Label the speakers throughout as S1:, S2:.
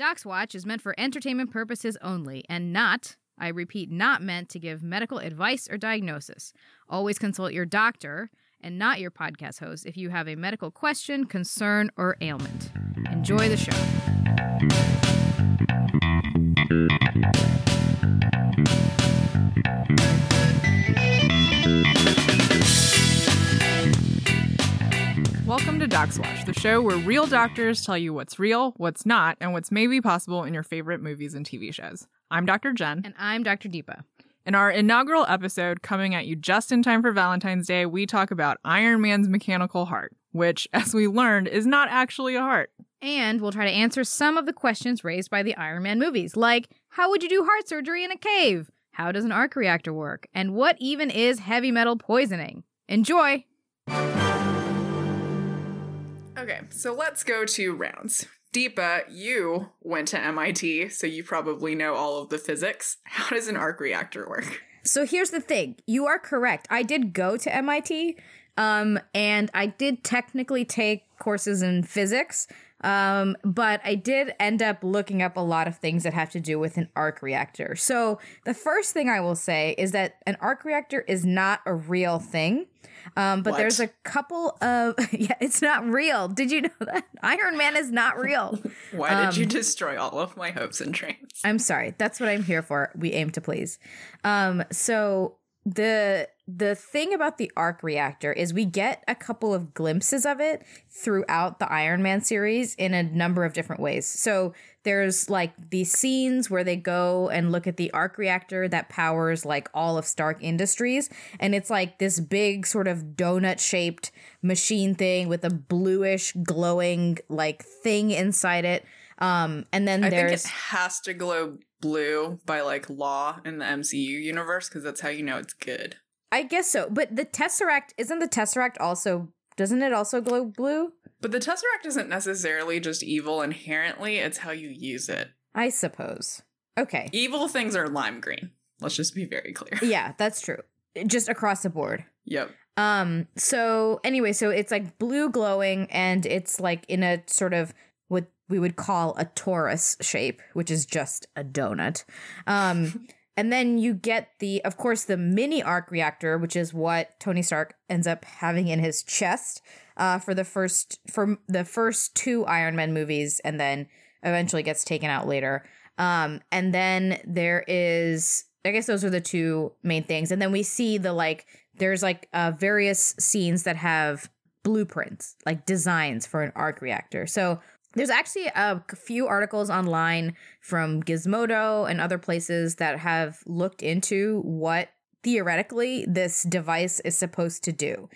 S1: Docs Watch is meant for entertainment purposes only and not, I repeat, not meant to give medical advice or diagnosis. Always consult your doctor and not your podcast host if you have a medical question, concern, or ailment. Enjoy the show.
S2: Welcome to Docs Watch, the show where real doctors tell you what's real, what's not, and what's maybe possible in your favorite movies and TV shows. I'm Dr. Jen.
S1: And I'm Dr. Deepa.
S2: In our inaugural episode, coming at you just in time for Valentine's Day, we talk about Iron Man's mechanical heart, which, as we learned, is not actually a heart.
S1: And we'll try to answer some of the questions raised by the Iron Man movies, like how would you do heart surgery in a cave? How does an arc reactor work? And what even is heavy metal poisoning? Enjoy!
S2: Okay, so let's go to rounds. Deepa, you went to MIT, so you probably know all of the physics. How does an arc reactor work?
S1: So here's the thing. You are correct. I did go to MIT, um, and I did technically take courses in physics, um, but I did end up looking up a lot of things that have to do with an arc reactor. So the first thing I will say is that an arc reactor is not a real thing. Um, but
S2: What?
S1: there's a couple of yeah, it's not real. Did you know that Iron Man is not real?
S2: Why did you
S1: Um,
S2: destroy all of my hopes and dreams?
S1: I'm sorry. That's what I'm here for. We aim to please. Um, so the the thing about the arc reactor is we get a couple of glimpses of it throughout the Iron Man series in a number of different ways. So there's like these scenes where they go and look at the arc reactor that powers like all of Stark Industries and it's like this big sort of donut shaped machine thing with a bluish glowing like thing inside it. Um and then
S2: I think it has to glow blue by like law in the MCU universe because that's how you know it's good.
S1: I guess so. But the Tesseract isn't the Tesseract also doesn't it also glow blue?
S2: But the Tesseract isn't necessarily just evil inherently, it's how you use it.
S1: I suppose. Okay.
S2: Evil things are lime green. Let's just be very clear.
S1: Yeah, that's true. Just across the board.
S2: Yep.
S1: Um so anyway, so it's like blue glowing and it's like in a sort of what we would call a torus shape, which is just a donut. Um and then you get the of course the mini arc reactor, which is what Tony Stark ends up having in his chest uh for the first for the first two Iron Man movies and then eventually gets taken out later. Um and then there is I guess those are the two main things. And then we see the like there's like uh various scenes that have blueprints, like designs for an arc reactor. So there's actually a few articles online from Gizmodo and other places that have looked into what theoretically this device is supposed to do.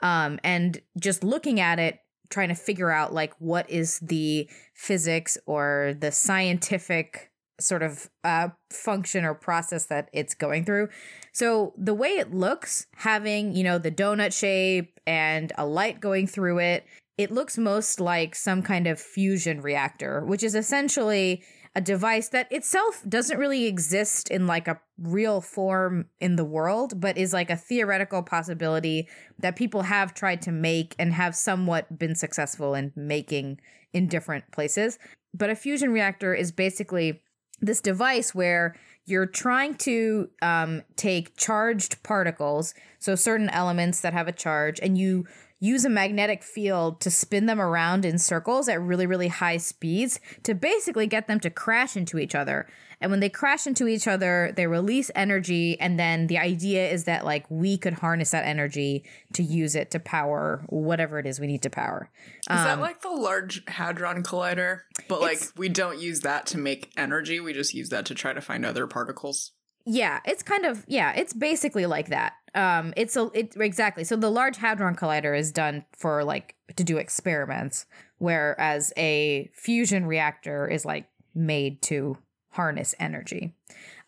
S1: Um, and just looking at it, trying to figure out like what is the physics or the scientific sort of uh, function or process that it's going through. So the way it looks, having, you know, the donut shape and a light going through it, it looks most like some kind of fusion reactor, which is essentially a device that itself doesn't really exist in like a real form in the world, but is like a theoretical possibility that people have tried to make and have somewhat been successful in making in different places. But a fusion reactor is basically this device where you're trying to um, take charged particles, so certain elements that have a charge, and you use a magnetic field to spin them around in circles at really, really high speeds to basically get them to crash into each other. And when they crash into each other, they release energy. And then the idea is that, like, we could harness that energy to use it to power whatever it is we need to power.
S2: Is that um, like the Large Hadron Collider? But like we don't use that to make energy, we just use that to try to find other particles.
S1: Yeah, it's kind of yeah, it's basically like that. Um it's a it exactly. So the Large Hadron Collider is done for like to do experiments whereas a fusion reactor is like made to harness energy.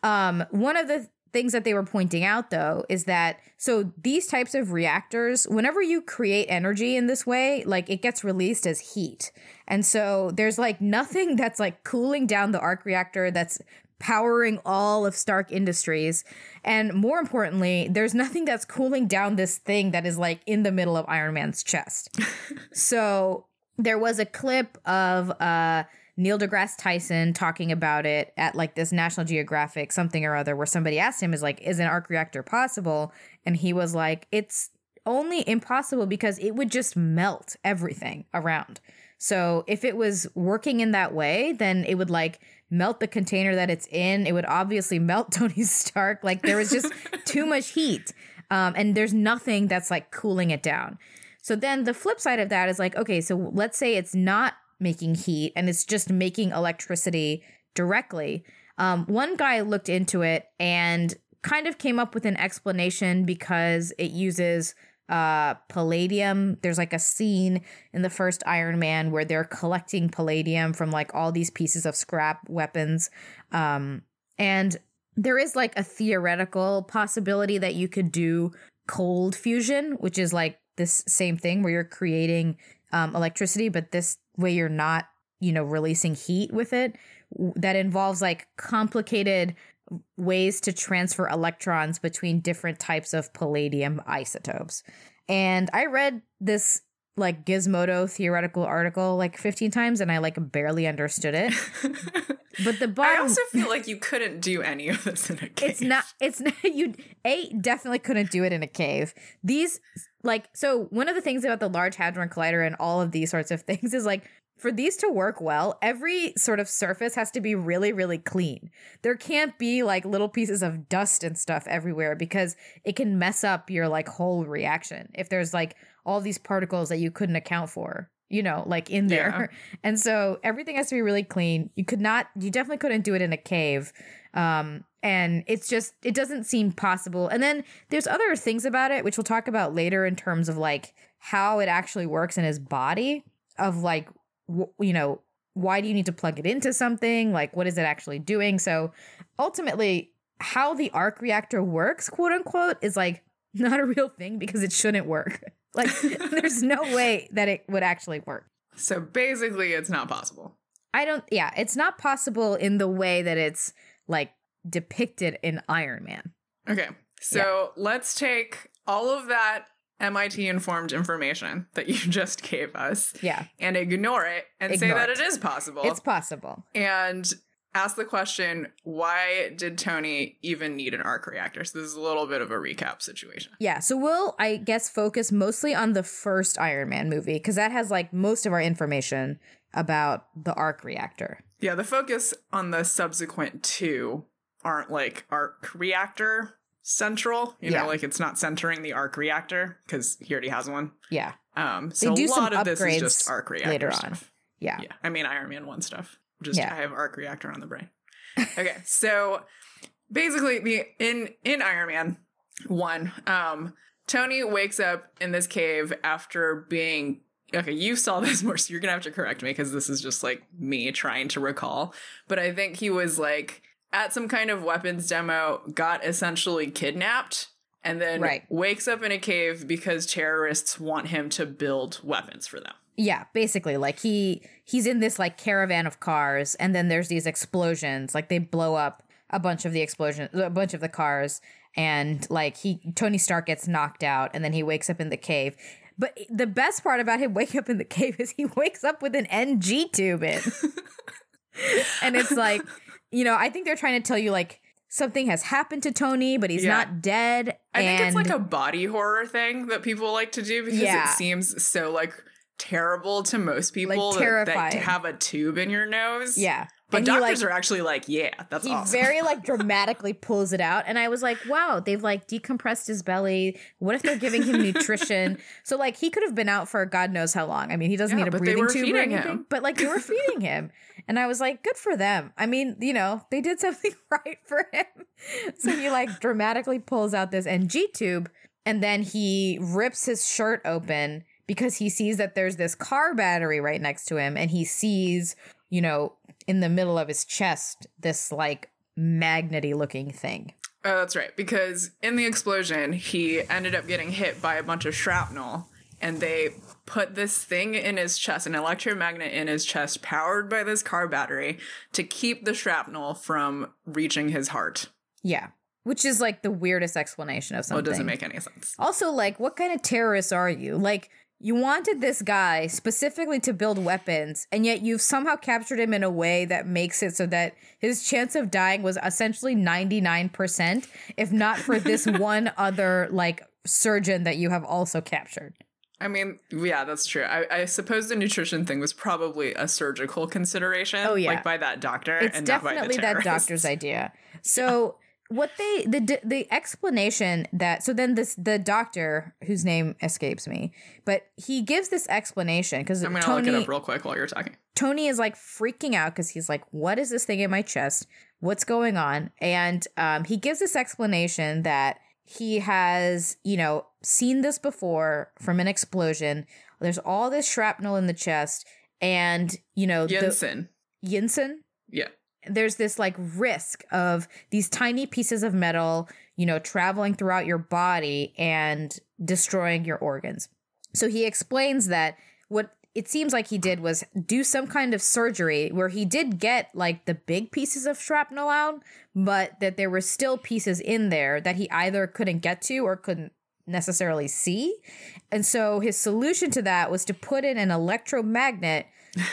S1: Um one of the things that they were pointing out though is that so these types of reactors whenever you create energy in this way like it gets released as heat and so there's like nothing that's like cooling down the arc reactor that's powering all of stark industries and more importantly there's nothing that's cooling down this thing that is like in the middle of iron man's chest so there was a clip of uh Neil deGrasse Tyson talking about it at like this National Geographic something or other, where somebody asked him, "Is like, is an arc reactor possible?" And he was like, "It's only impossible because it would just melt everything around." So if it was working in that way, then it would like melt the container that it's in. It would obviously melt Tony Stark. Like there was just too much heat. Um, and there's nothing that's like cooling it down. So then the flip side of that is like, okay, so let's say it's not making heat and it's just making electricity directly. Um, one guy looked into it and kind of came up with an explanation because it uses uh palladium. There's like a scene in the first iron man where they're collecting palladium from like all these pieces of scrap weapons. Um and there is like a theoretical possibility that you could do cold fusion which is like this same thing where you're creating um, electricity but this way you're not you know releasing heat with it. That involves like complicated ways to transfer electrons between different types of palladium isotopes. And I read this like Gizmodo theoretical article like 15 times and I like barely understood it. but the bottom
S2: I also feel like you couldn't do any of this in a cave.
S1: It's not it's not you A definitely couldn't do it in a cave. These like so one of the things about the Large Hadron Collider and all of these sorts of things is like for these to work well, every sort of surface has to be really, really clean. There can't be like little pieces of dust and stuff everywhere because it can mess up your like whole reaction if there's like all these particles that you couldn't account for, you know, like in there. Yeah. And so everything has to be really clean. You could not, you definitely couldn't do it in a cave. Um, and it's just, it doesn't seem possible. And then there's other things about it, which we'll talk about later in terms of like how it actually works in his body of like you know, why do you need to plug it into something? Like, what is it actually doing? So ultimately, how the arc reactor works, quote unquote, is like not a real thing because it shouldn't work. Like, there's no way that it would actually work.
S2: So basically, it's not possible.
S1: I don't, yeah, it's not possible in the way that it's like depicted in Iron Man.
S2: Okay. So yeah. let's take all of that MIT informed information that you just gave us.
S1: Yeah.
S2: And ignore it and ignore say that it is possible.
S1: It's possible.
S2: And ask the question why did Tony even need an arc reactor? So this is a little bit of a recap situation.
S1: Yeah. So we'll, I guess, focus mostly on the first Iron Man movie because that has like most of our information about the arc reactor.
S2: Yeah. The focus on the subsequent two aren't like arc reactor central. You yeah. know, like it's not centering the arc reactor because he already has one.
S1: Yeah.
S2: Um. So a lot of this is just arc reactor later stuff. on.
S1: Yeah.
S2: Yeah. I mean, Iron Man one stuff. Just yeah. I have arc reactor on the brain. okay. so basically, the in in Iron Man one, um, Tony wakes up in this cave after being okay, you saw this more, so you're gonna have to correct me because this is just like me trying to recall. But I think he was like at some kind of weapons demo, got essentially kidnapped, and then right. wakes up in a cave because terrorists want him to build weapons for them.
S1: Yeah, basically, like he he's in this like caravan of cars, and then there's these explosions. Like they blow up a bunch of the explosion, a bunch of the cars, and like he Tony Stark gets knocked out, and then he wakes up in the cave. But the best part about him waking up in the cave is he wakes up with an NG tube in. and it's like you know, I think they're trying to tell you like something has happened to Tony, but he's yeah. not dead.
S2: I think it's like a body horror thing that people like to do because yeah. it seems so like terrible to most people like. That, that have a tube in your nose.
S1: Yeah.
S2: But and doctors like, are actually like, yeah, that's
S1: he
S2: awesome.
S1: very like dramatically pulls it out, and I was like, wow, they've like decompressed his belly. What if they're giving him nutrition? So like he could have been out for God knows how long. I mean, he doesn't yeah, need a breathing tube or anything, him. but like they were feeding him, and I was like, good for them. I mean, you know, they did something right for him. So he like dramatically pulls out this NG tube, and then he rips his shirt open because he sees that there's this car battery right next to him and he sees you know, in the middle of his chest, this like magnety looking thing.
S2: Oh, that's right. Because in the explosion, he ended up getting hit by a bunch of shrapnel, and they put this thing in his chest, an electromagnet in his chest, powered by this car battery, to keep the shrapnel from reaching his heart.
S1: Yeah. Which is like the weirdest explanation of something.
S2: Well, it doesn't make any sense.
S1: Also, like, what kind of terrorists are you? Like, you wanted this guy specifically to build weapons, and yet you've somehow captured him in a way that makes it so that his chance of dying was essentially 99%, if not for this one other, like, surgeon that you have also captured.
S2: I mean, yeah, that's true. I, I, suppose the nutrition thing was probably a surgical consideration. Oh, yeah. Like by that doctor.
S1: It's definitely that doctor's idea. So what they the the explanation that so then this the doctor whose name escapes me, but he gives this explanation because
S2: I'm gonna Tony, look it up real quick while you're talking.
S1: Tony is like freaking out because he's like, "What is this thing in my chest? What's going on?" And um, he gives this explanation that he has, you know, seen this before from an explosion. There's all this shrapnel in the chest, and you know,
S2: Yinsen.
S1: The, Yinsen.
S2: Yeah
S1: there's this like risk of these tiny pieces of metal, you know, traveling throughout your body and destroying your organs. So he explains that what it seems like he did was do some kind of surgery where he did get like the big pieces of shrapnel out, but that there were still pieces in there that he either couldn't get to or couldn't necessarily see. And so his solution to that was to put in an electromagnet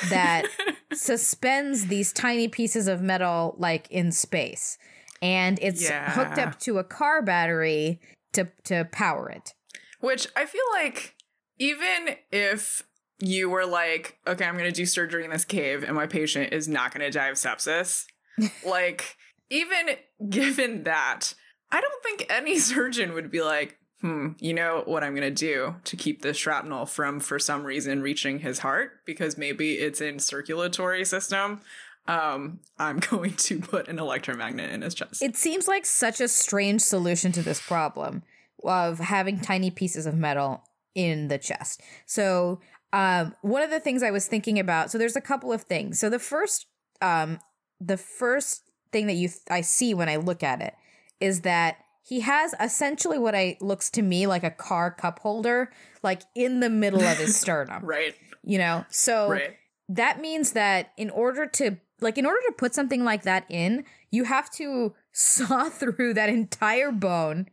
S1: that suspends these tiny pieces of metal like in space and it's yeah. hooked up to a car battery to to power it
S2: which i feel like even if you were like okay i'm going to do surgery in this cave and my patient is not going to die of sepsis like even given that i don't think any surgeon would be like hmm, you know what I'm going to do to keep the shrapnel from, for some reason, reaching his heart because maybe it's in circulatory system. Um, I'm going to put an electromagnet in his chest.
S1: It seems like such a strange solution to this problem of having tiny pieces of metal in the chest. So, um, one of the things I was thinking about, so there's a couple of things. So the first, um, the first thing that you th- I see when I look at it is that he has essentially what I looks to me like a car cup holder, like in the middle of his sternum.
S2: right.
S1: You know, so right. that means that in order to like in order to put something like that in, you have to saw through that entire bone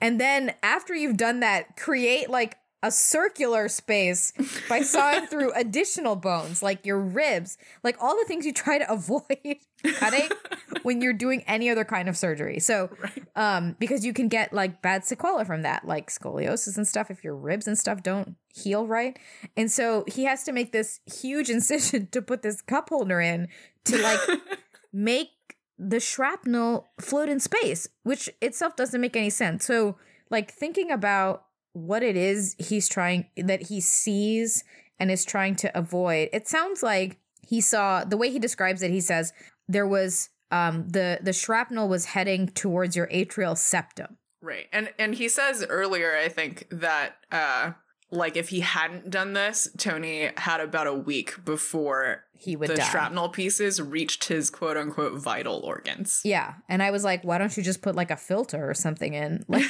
S1: and then after you've done that create like a circular space by sawing through additional bones like your ribs, like all the things you try to avoid cutting when you're doing any other kind of surgery. So, right. um, because you can get like bad sequela from that, like scoliosis and stuff, if your ribs and stuff don't heal right. And so he has to make this huge incision to put this cup holder in to like make the shrapnel float in space, which itself doesn't make any sense. So, like thinking about what it is he's trying that he sees and is trying to avoid. It sounds like he saw the way he describes it. He says there was um the the shrapnel was heading towards your atrial septum.
S2: Right. And and he says earlier I think that uh like if he hadn't done this, Tony had about a week before
S1: he would
S2: the
S1: die.
S2: shrapnel pieces reached his quote unquote vital organs.
S1: Yeah. And I was like, why don't you just put like a filter or something in? Like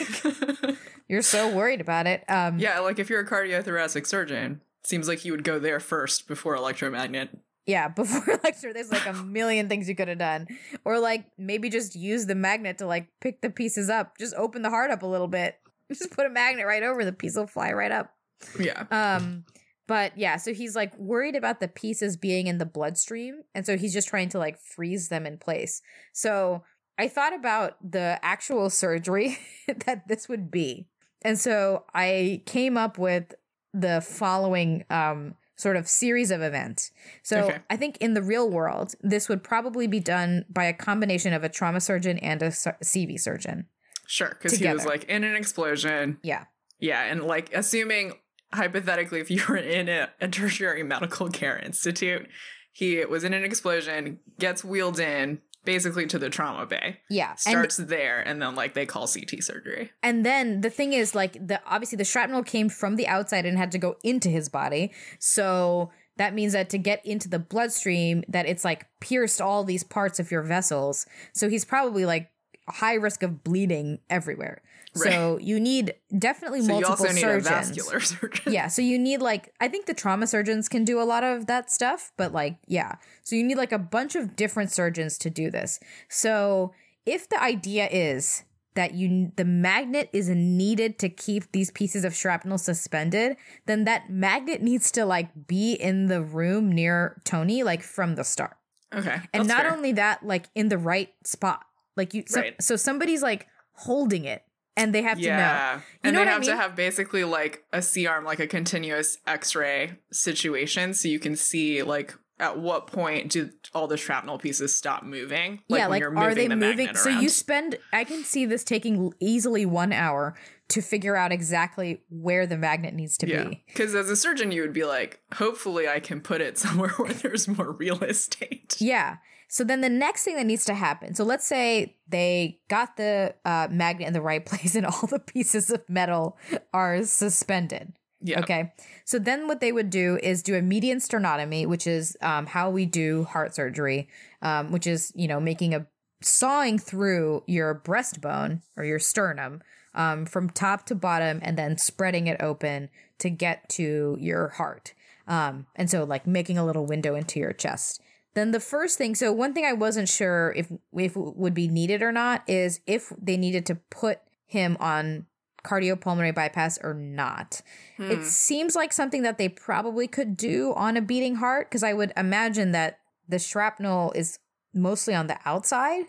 S1: you're so worried about it. Um
S2: Yeah, like if you're a cardiothoracic surgeon, seems like you would go there first before electromagnet.
S1: Yeah, before lecture, there's like a million things you could have done. Or like maybe just use the magnet to like pick the pieces up. Just open the heart up a little bit. Just put a magnet right over the piece will fly right up.
S2: Yeah.
S1: Um, but yeah, so he's like worried about the pieces being in the bloodstream, and so he's just trying to like freeze them in place. So I thought about the actual surgery that this would be. And so I came up with the following um sort of series of events. So okay. I think in the real world, this would probably be done by a combination of a trauma surgeon and a CV surgeon.
S2: Sure, because he was like in an explosion.
S1: Yeah.
S2: Yeah, and like assuming hypothetically, if you were in a, a tertiary medical care institute, he was in an explosion, gets wheeled in, basically to the trauma bay.
S1: Yeah.
S2: Starts and, there and then like they call CT surgery.
S1: And then the thing is like the obviously the shrapnel came from the outside and had to go into his body. So that means that to get into the bloodstream that it's like pierced all these parts of your vessels. So he's probably like high risk of bleeding everywhere. Right. So you need definitely so multiple you also surgeons. Need a vascular surgeon. Yeah, so you need like I think the trauma surgeons can do a lot of that stuff, but like yeah. So you need like a bunch of different surgeons to do this. So if the idea is that you the magnet is needed to keep these pieces of shrapnel suspended, then that magnet needs to like be in the room near Tony like from the start.
S2: Okay.
S1: And not
S2: fair.
S1: only that, like in the right spot. Like you so,
S2: Right.
S1: so somebody's like holding it and they have to know.
S2: yeah.
S1: You
S2: and
S1: know
S2: they
S1: what I
S2: have to have basically like a C arm, like a continuous X ray situation, so you can see like at what point do all the shrapnel pieces stop moving?
S1: yeah,
S2: when
S1: like
S2: you're
S1: are they
S2: the
S1: moving? So you spend I can see this taking easily 1 hour to figure out exactly where the magnet needs to
S2: yeah,
S1: be.
S2: because as a surgeon, you would be like, hopefully, I can put it somewhere where there's more real estate.
S1: Yeah. So then the next thing that needs to happen. So let's say they got the uh, magnet in the right place and all the pieces of metal are suspended.
S2: Yeah.
S1: Okay. So then what they would do is do a median sternotomy, which is um, how we do heart surgery, um, which is, you know, making a sawing through your breastbone or your sternum um, from top to bottom and then spreading it open to get to your heart. Um, and so like making a little window into your chest. Then the first thing, so one thing I wasn't sure if if it would be needed or not is if they needed to put him on cardiopulmonary bypass or not.
S2: Hmm.
S1: It seems like something that they probably could do on a beating heart because I would imagine that the shrapnel is mostly on the outside.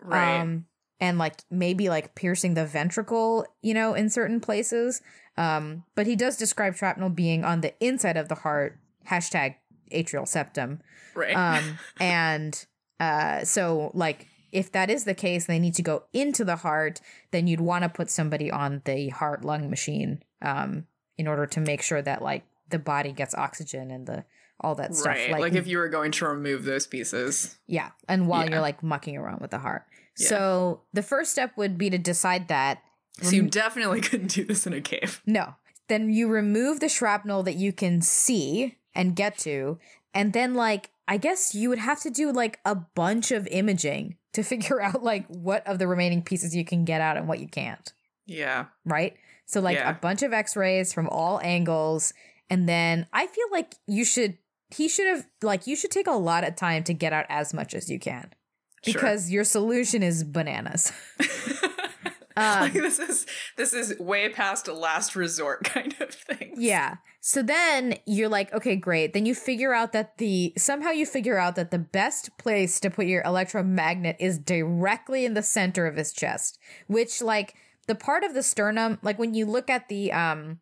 S2: right.
S1: Um, and like maybe like piercing the ventricle, you know, in certain places. Um, but he does describe shrapnel being on the inside of the heart, hashtag atrial septum.
S2: right.
S1: Um, and uh, so like if that is the case, they need to go into the heart, then you'd want to put somebody on the heart lung machine um, in order to make sure that like the body gets oxygen and the all that stuff.
S2: right. Like, if you were going to remove those pieces.
S1: Yeah. And while
S2: Yeah.
S1: you're like mucking around with the heart.
S2: Yeah.
S1: So the first step would be to decide that.
S2: So you definitely couldn't do this in a cave.
S1: No. Then you remove the shrapnel that you can see and get to. And then, like, I guess you would have to do like a bunch of imaging to figure out like what of the remaining pieces you can get out and what you can't.
S2: Yeah.
S1: Right. So, like,
S2: Yeah.
S1: a bunch of x rays from all angles. And then I feel like you should, he should have, like, you should take a lot of time to get out as much as you can
S2: Sure.
S1: because your solution is bananas. Um,
S2: like this is this is way past a last resort kind of thing.
S1: Yeah. So then you're like, okay, great. Then you figure out that the somehow you figure out that the best place to put your electromagnet is directly in the center of his chest, which like the part of the sternum, like when you look at the um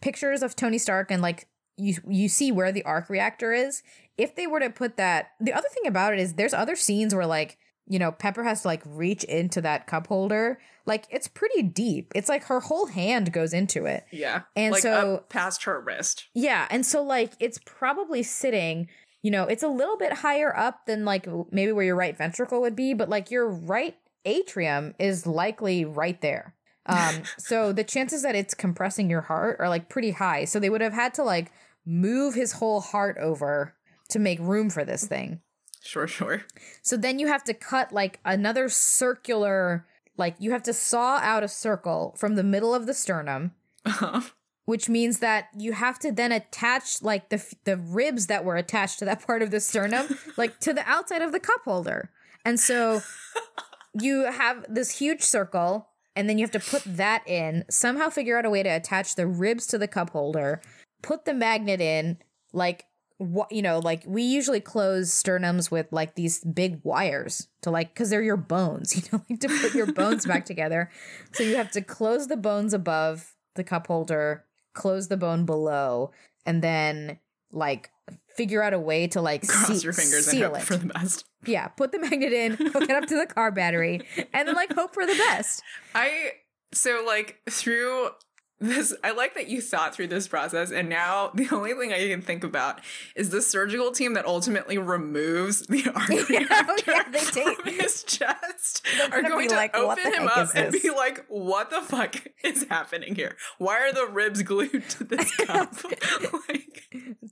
S1: pictures of Tony Stark and like you you see where the arc reactor is, if they were to put that the other thing about it is there's other scenes where like you know, Pepper has to like reach into that cup holder. Like it's pretty deep. It's like her whole hand goes into it.
S2: Yeah.
S1: And
S2: like
S1: so-
S2: past her wrist.
S1: Yeah, and so like it's probably sitting, you know, it's a little bit higher up than like maybe where your right ventricle would be, but like your right atrium is likely right there. Um so the chances that it's compressing your heart are like pretty high. So they would have had to like move his whole heart over to make room for this thing.
S2: Sure, sure.
S1: So then you have to cut like another circular like you have to saw out a circle from the middle of the sternum
S2: Uh-huh.
S1: which means that you have to then attach like the the ribs that were attached to that part of the sternum like to the outside of the cup holder. And so you have this huge circle and then you have to put that in, somehow figure out a way to attach the ribs to the cup holder, put the magnet in like what you know, like we usually close sternums with like these big wires to like because they're your bones, you know, like to put your bones back together. So you have to close the bones above the cup holder, close the bone below, and then like figure out a way to like
S2: Cross
S1: se-
S2: your fingers and
S1: seal
S2: hope
S1: it.
S2: for the best.
S1: yeah, put the magnet in, hook it up to the car battery, and then like hope for the best.
S2: I so like through this I like that you thought through this process and now the only thing I can think about is the surgical team that ultimately removes the arc
S1: Yeah,
S2: reactor
S1: yeah, they take-
S2: from his chest.
S1: Gonna
S2: going to
S1: like,
S2: open him up and be like what the fuck is happening here? Why are the ribs glued to this cup? Like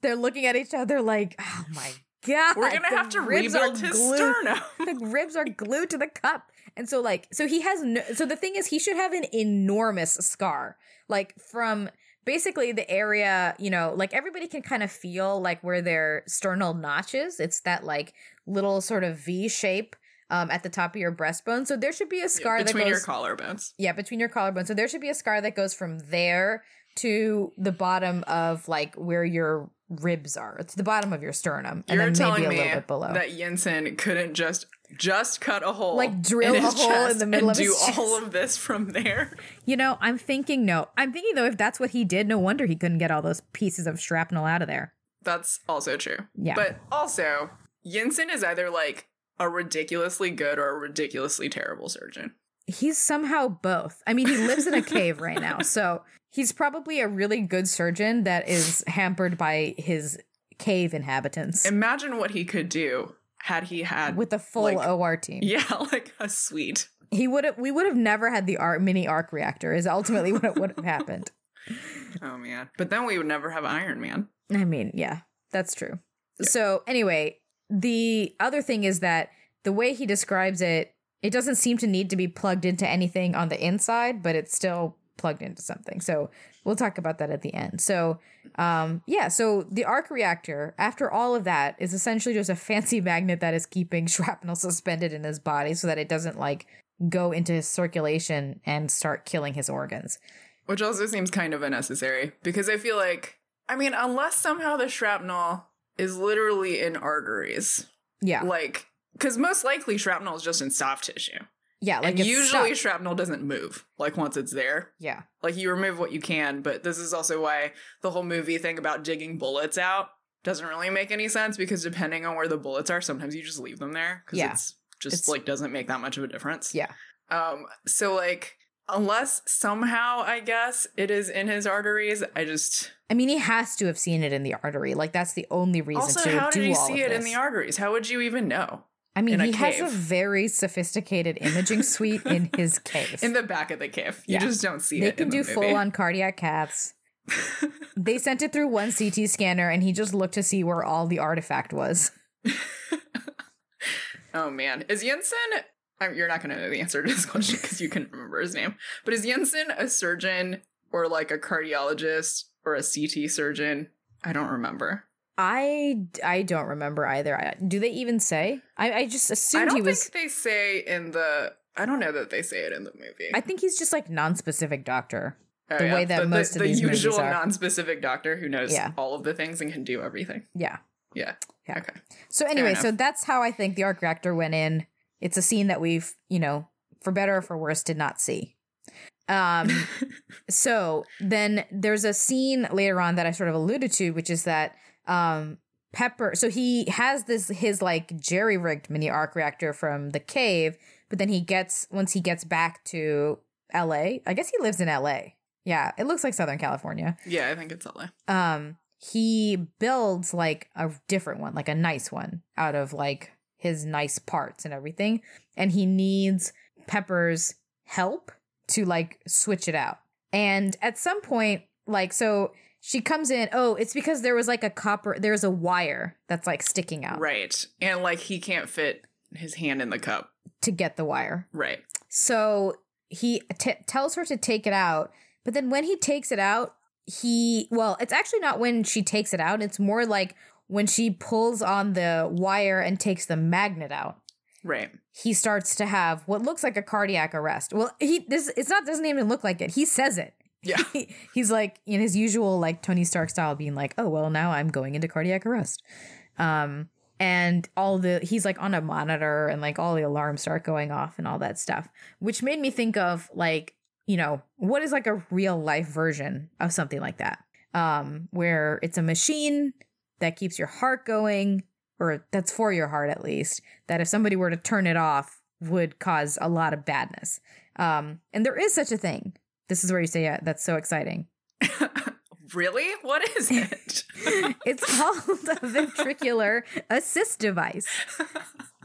S1: They're looking at each other like, oh my god,
S2: we're gonna have to rebuild
S1: are
S2: his
S1: glued-
S2: sternum.
S1: the ribs are glued to the cup. And so like so he has no so the thing is he should have an enormous scar. Like from basically the area, you know, like everybody can kind of feel like where their sternal notch is. It's that like little sort of V shape um, at the top of your breastbone. So there should be a scar
S2: yeah, between
S1: that goes
S2: your collarbones.
S1: Yeah, between your collarbones. So there should be a scar that goes from there to the bottom of like where your ribs are. It's the bottom of your sternum, and
S2: You're
S1: then
S2: telling
S1: maybe a
S2: me
S1: little bit below.
S2: that Yinsen couldn't just just cut a hole,
S1: Like drill a hole in the middle
S2: and
S1: of
S2: do all
S1: chest.
S2: of this from there.
S1: you know, I'm thinking no. I'm thinking though, if that's what he did, no wonder he couldn't get all those pieces of shrapnel out of there.
S2: That's also true.
S1: Yeah.
S2: But also, Yinsen is either like a ridiculously good or a ridiculously terrible surgeon.
S1: He's somehow both. I mean, he lives in a cave right now, so he's probably a really good surgeon that is hampered by his cave inhabitants
S2: Imagine what he could do had he had
S1: with a full
S2: like-
S1: OR team.
S2: yeah, like a suite.
S1: He would have. We would have never had the arc, mini arc reactor. Is ultimately what would have happened.
S2: Oh man. But then we would never have Iron Man.
S1: I mean, yeah, that's true. So anyway, the other thing is that the way he describes it, it doesn't seem to need to be plugged into anything on the inside, but it's still plugged into something. So we'll talk about that at the end. So um yeah, so the arc reactor, after all of that, is essentially just a fancy magnet that is keeping shrapnel suspended in his body so that it doesn't like go into his circulation and start killing his organs.
S2: Which also seems kind of unnecessary because I feel like, I mean, unless somehow the shrapnel is literally in arteries,
S1: Yeah.
S2: like, because most likely shrapnel is just in soft tissue.
S1: Yeah, like
S2: usually
S1: stuck.
S2: shrapnel doesn't move, like, once it's there.
S1: yeah.
S2: Like, you remove what you can, but this is also why the whole movie thing about digging bullets out doesn't really make any sense because depending on where the bullets are, sometimes you just leave them there because
S1: Yeah.
S2: it's just
S1: It's-
S2: like doesn't make that much of a difference.
S1: Yeah.
S2: Um, so like unless somehow I guess it is in his arteries, I just
S1: I mean, he has to have seen it in the artery. Like that's the only reason
S2: also how did he see it in the arteries? How would you even know?
S1: I mean, he has a very sophisticated imaging suite in his cave.
S2: In the back of the cave. You
S1: Yeah.
S2: just don't see
S1: they
S2: it.
S1: can
S2: in the
S1: do full on cardiac caths. They sent it through one CT scanner, and he just looked to see where all the artifact was.
S2: Oh man. Is Yinsen I'm, you're not going to know the answer to this question because you can remember his name. But is Yinsen a surgeon or like a cardiologist or a CT surgeon? I don't remember.
S1: I I don't remember either. I, do they even say? I, I just
S2: I
S1: assumed
S2: don't
S1: he was.
S2: they say in the. I don't know that they say it in the movie.
S1: I think he's just like non-specific doctor.
S2: Oh,
S1: the way that most of
S2: the
S1: these movies
S2: usual
S1: are.
S2: non-specific doctor who knows
S1: Yeah.
S2: all of the things and can do everything.
S1: Yeah.
S2: Yeah.
S1: Yeah.
S2: Okay.
S1: So anyway, so that's how I think the arc reactor went in. It's a scene that we've, you know, for better or for worse, did not see. Um, so then there's a scene later on that I sort of alluded to, which is that um Pepper so he has this his like jerry rigged mini arc reactor from the cave, but then he gets once he gets back to LA, I guess he lives in LA. Yeah, it looks like Southern California
S2: yeah, I think it's LA.
S1: um he builds like a different one like a nice one out of like his nice parts and everything and he needs pepper's help to like switch it out and at some point like so she comes in oh it's because there was like a copper there's a wire that's like sticking out
S2: Right. And like he can't fit his hand in the cup.
S1: to get the wire
S2: Right.
S1: So he t- tells her to take it out, but then when he takes it out, he well, it's actually not when she takes it out. It's more like when she pulls on the wire and takes the magnet out.
S2: Right.
S1: He starts to have what looks like a cardiac arrest. Well, he this it's not doesn't even look like it. He says it.
S2: Yeah.
S1: He, he's like in his usual like Tony Stark style, being like, "Oh well, now I'm going into cardiac arrest." Um, and all the he's like on a monitor, and like all the alarms start going off and all that stuff, which made me think of like you know what is like a real life version of something like that, um, where it's a machine that keeps your heart going, or that's for your heart at least. That if somebody were to turn it off, would cause a lot of badness. Um, and there is such a thing. This is where you say, yeah, that's so exciting.
S2: really? What is it?
S1: It's called a ventricular assist device,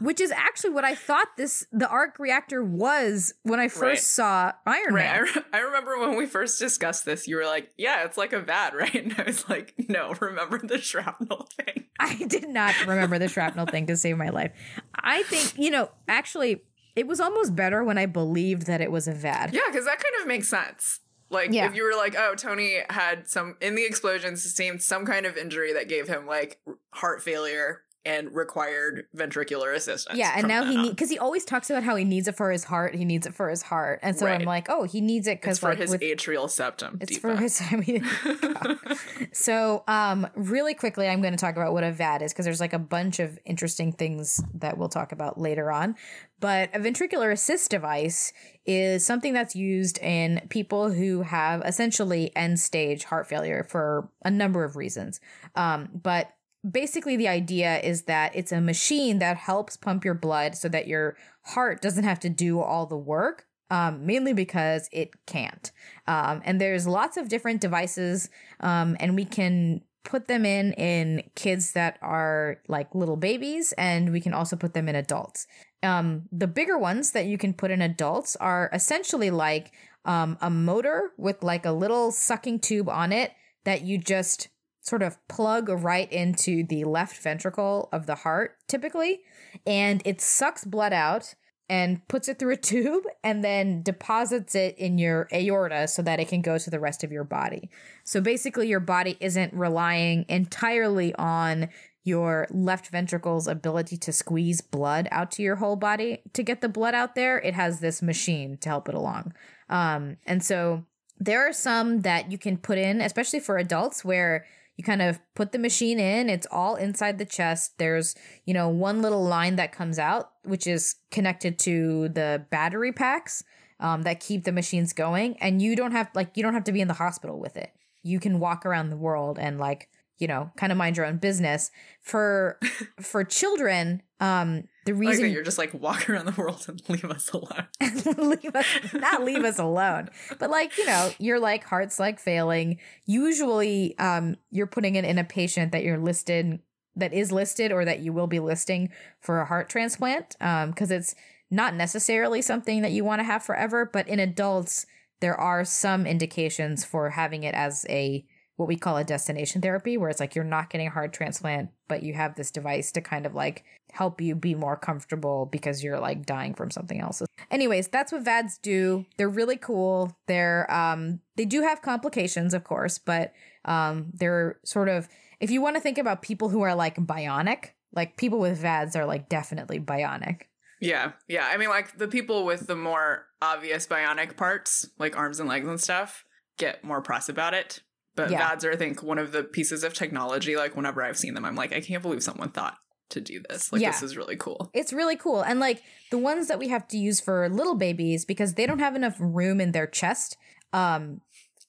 S1: which is actually what I thought this the arc reactor was when I first
S2: Right.
S1: saw Iron
S2: Right. I,
S1: Man.
S2: re- I remember when we first discussed this, you were like, yeah, it's like a VAD, right? And I was like, no, remember the shrapnel thing.
S1: I did not remember the shrapnel thing to save my life. I think, you know, actually it was almost better when I believed that it was a VAD.
S2: Yeah, because that kind of makes sense. Like,
S1: Yeah.
S2: if you were like, oh, Tony had some, in the explosion, sustained some kind of injury that gave him like heart failure and required ventricular assistance.
S1: Yeah, and now he needs because he always talks about how he needs it for his heart. He needs it for his heart, and so right. I'm like, oh, he needs it because
S2: for
S1: like,
S2: his with, atrial septum.
S1: It's for his. I mean, so um, really quickly, I'm going to talk about what a VAD is because there's like a bunch of interesting things that we'll talk about later on. But a ventricular assist device is something that's used in people who have essentially end stage heart failure for a number of reasons. Um, but basically the idea is that it's a machine that helps pump your blood so that your heart doesn't have to do all the work um, mainly because it can't. Um, and there's lots of different devices um, and we can put them in in kids that are like little babies and we can also put them in adults. Um, the bigger ones that you can put in adults are essentially like um, a motor with like a little sucking tube on it that you just sort of plug right into the left ventricle of the heart typically and it sucks blood out and puts it through a tube and then deposits it in your aorta so that it can go to the rest of your body. So basically your body isn't relying entirely on your left ventricle's ability to squeeze blood out to your whole body to get the blood out there. It has this machine to help it along. Um, and so there are some that you can put in, especially for adults, where you kind of put the machine in, it's all inside the chest. There's, you know, one little line that comes out, which is connected to the battery packs um, that keep the machines going. And you don't have, like, you don't have to be in the hospital with it. You can walk around the world and, like, you know, kind of mind your own business. For for children, um, the reason
S2: you're just like walk around the world and leave us alone.
S1: leave us not leave us alone. But like, you know, you're like heart's like failing. Usually um you're putting it in a patient that you're listed that is listed or that you will be listing for a heart transplant. Um, because it's not necessarily something that you want to have forever, but in adults, there are some indications for having it as a what we call a destination therapy, where it's like you're not getting a heart transplant, but you have this device to kind of like help you be more comfortable because you're like dying from something else. Anyways, that's what VADs do. They're really cool. They're um they do have complications, of course, but um they're sort of if you want to think about people who are like bionic, like people with VADs are like definitely bionic.
S2: Yeah, yeah. I mean, like the people with the more obvious bionic parts, like arms and legs and stuff, get more press about it. But yeah. VADs are, I think, one of the pieces of technology. Like, whenever I've seen them, I'm like, I can't believe someone thought to do this. Like, yeah. this is really cool.
S1: It's really cool. And like the ones that we have to use for little babies, because they don't have enough room in their chest. Um,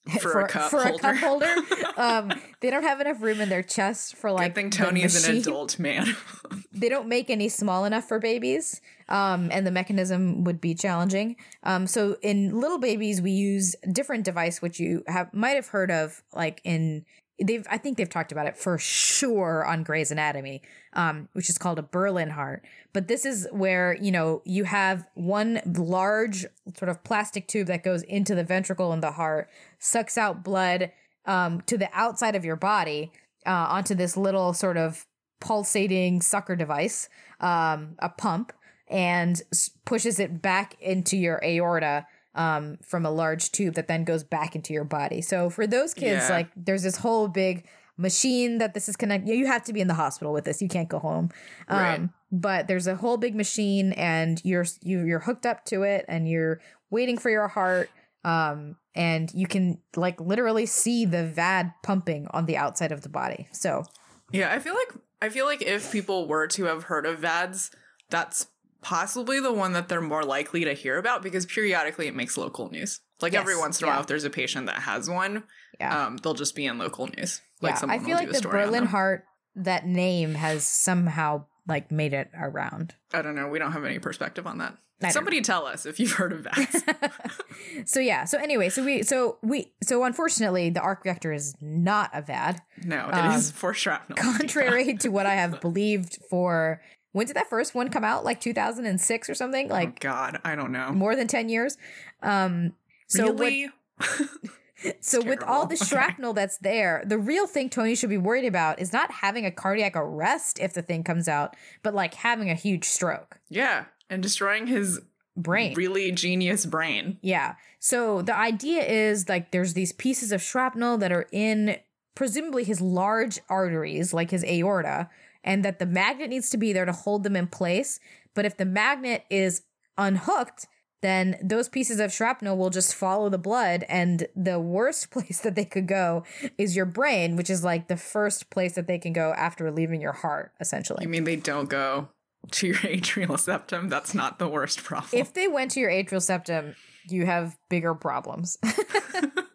S2: for, for, a cup
S1: for
S2: holder.
S1: a cup holder. um, they don't have enough room in their chest for like.
S2: I think Tony is an adult man.
S1: they don't make any small enough for babies, um, and the mechanism would be challenging. Um, so in little babies, we use different device, which you have might have heard of, like in they've I think they've talked about it for sure on Grey's Anatomy, um, which is called a Berlin heart. But this is where you know you have one large sort of plastic tube that goes into the ventricle in the heart, sucks out blood um, to the outside of your body uh, onto this little sort of pulsating sucker device, um, a pump, and pushes it back into your aorta um, from a large tube that then goes back into your body. So for those kids, yeah. like there's this whole big machine that this is connected. You have to be in the hospital with this. You can't go home. Um, right. But there's a whole big machine, and you're you, you're hooked up to it, and you're waiting for your heart. Um, and you can like literally see the VAD pumping on the outside of the body. So,
S2: yeah, I feel like I feel like if people were to have heard of VADs, that's possibly the one that they're more likely to hear about because periodically it makes local news. Like yes, every once in a while, if there's a patient that has one, yeah. um, they'll just be in local news. Like
S1: yeah, I feel like the Berlin Heart, that name has somehow like made it around.
S2: I don't know. We don't have any perspective on that. Somebody tell us if you've heard of that.
S1: so yeah. So anyway, so we so we so unfortunately the arc reactor is not a VAD.
S2: No, it um, is for shrapnel.
S1: Contrary to what I have believed for when did that first one come out? Like 2006 or something? Like
S2: oh God, I don't know.
S1: More than 10 years. Um so really? so with all the shrapnel okay. that's there, the real thing Tony should be worried about is not having a cardiac arrest if the thing comes out, but like having a huge stroke.
S2: Yeah, and destroying his
S1: brain.
S2: Really genius brain.
S1: Yeah. So the idea is like there's these pieces of shrapnel that are in presumably his large arteries, like his aorta, and that the magnet needs to be there to hold them in place. But if the magnet is unhooked, then those pieces of shrapnel will just follow the blood. And the worst place that they could go is your brain, which is like the first place that they can go after leaving your heart, essentially.
S2: You mean they don't go to your atrial septum? That's not the worst problem.
S1: If they went to your atrial septum, you have bigger problems.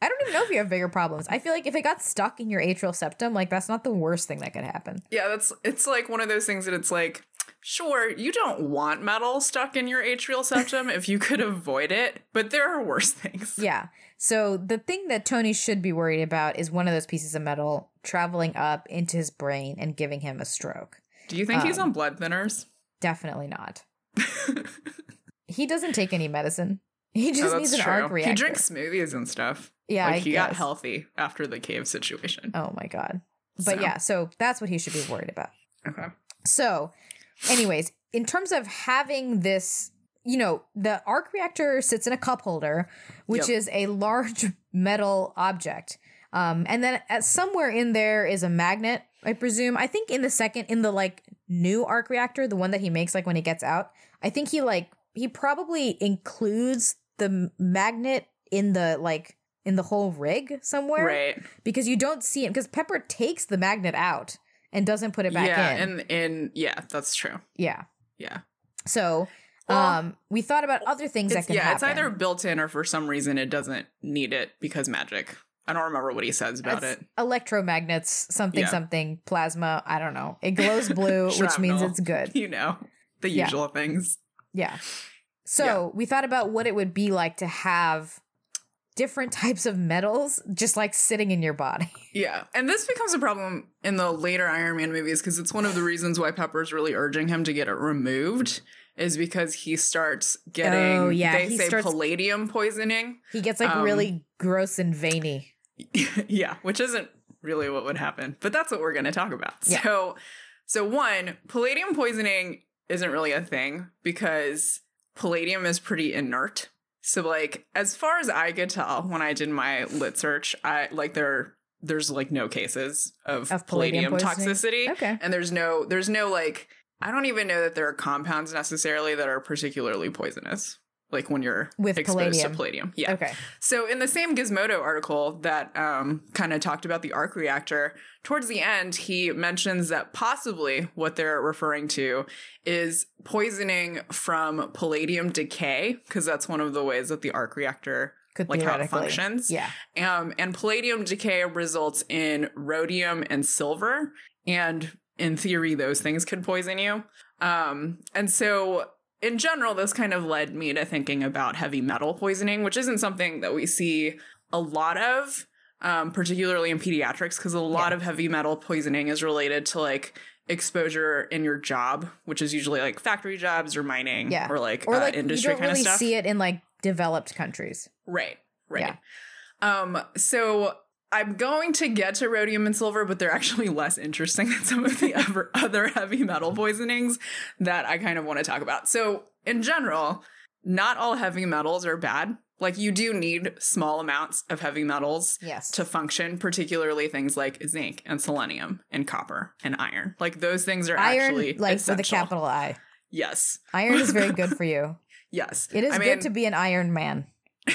S1: I don't even know if you have bigger problems. I feel like if it got stuck in your atrial septum, like that's not the worst thing that could happen.
S2: Yeah, that's it's like one of those things that it's like, sure, you don't want metal stuck in your atrial septum if you could avoid it, but there are worse things.
S1: Yeah. So the thing that Tony should be worried about is one of those pieces of metal traveling up into his brain and giving him a stroke.
S2: Do you think um, he's on blood thinners?
S1: Definitely not. he doesn't take any medicine. He just oh, needs an true. arc reactor.
S2: He drinks smoothies and stuff.
S1: Yeah,
S2: like
S1: I
S2: he
S1: guess.
S2: got healthy after the cave situation.
S1: Oh my god. But so. yeah, so that's what he should be worried about.
S2: Okay.
S1: So, anyways, in terms of having this, you know, the arc reactor sits in a cup holder, which yep. is a large metal object. Um, and then at somewhere in there is a magnet, I presume. I think in the second, in the like new arc reactor, the one that he makes like when he gets out, I think he like he probably includes the magnet in the like in the whole rig somewhere.
S2: Right.
S1: Because you don't see it because Pepper takes the magnet out and doesn't put it back
S2: yeah,
S1: in.
S2: and and yeah, that's true.
S1: Yeah.
S2: Yeah.
S1: So well, um we thought about other things that can
S2: yeah,
S1: happen.
S2: it's either built in or for some reason it doesn't need it because magic. I don't remember what he says about
S1: it's
S2: it.
S1: Electromagnets, something yeah. something, plasma, I don't know. It glows blue, which means it's good.
S2: You know, the usual yeah. things.
S1: Yeah. So, yeah. we thought about what it would be like to have different types of metals just like sitting in your body.
S2: Yeah. And this becomes a problem in the later Iron Man movies because it's one of the reasons why Pepper's really urging him to get it removed is because he starts getting oh, yeah. they he say starts, palladium poisoning.
S1: He gets like um, really gross and veiny.
S2: Yeah, which isn't really what would happen, but that's what we're going to talk about. Yeah. So so one, palladium poisoning isn't really a thing because palladium is pretty inert so like as far as I could tell when I did my lit search, I like there there's like no cases of, of palladium, palladium toxicity.
S1: Okay.
S2: And there's no there's no like I don't even know that there are compounds necessarily that are particularly poisonous like when you're
S1: with
S2: exposed
S1: palladium.
S2: to palladium. Yeah.
S1: Okay.
S2: So in the same Gizmodo article that um, kind of talked about the arc reactor, towards the end he mentions that possibly what they're referring to is poisoning from palladium decay because that's one of the ways that the arc reactor
S1: Could
S2: like how it functions.
S1: Yeah.
S2: Um, and palladium decay results in rhodium and silver, and in theory, those things could poison you. Um, and so in general, this kind of led me to thinking about heavy metal poisoning, which isn't something that we see a lot of, um, particularly in pediatrics, because a lot yeah. of heavy metal poisoning is related to like exposure in your job, which is usually like factory jobs or mining
S1: yeah.
S2: or like,
S1: or
S2: uh,
S1: like
S2: industry
S1: you don't
S2: kind
S1: really
S2: of stuff.
S1: see it in like developed countries.
S2: Right. Right. Yeah. Um, so I'm going to get to rhodium and silver, but they're actually less interesting than some of the other, other heavy metal poisonings that I kind of want to talk about. So, in general, not all heavy metals are bad. Like, you do need small amounts of heavy metals
S1: yes.
S2: to function, particularly things like zinc and selenium and copper and iron. Like, those things are
S1: iron,
S2: actually
S1: like
S2: essential.
S1: with a capital I.
S2: Yes.
S1: Iron is very good for you.
S2: yes.
S1: It is
S2: I
S1: good to be an Iron Man.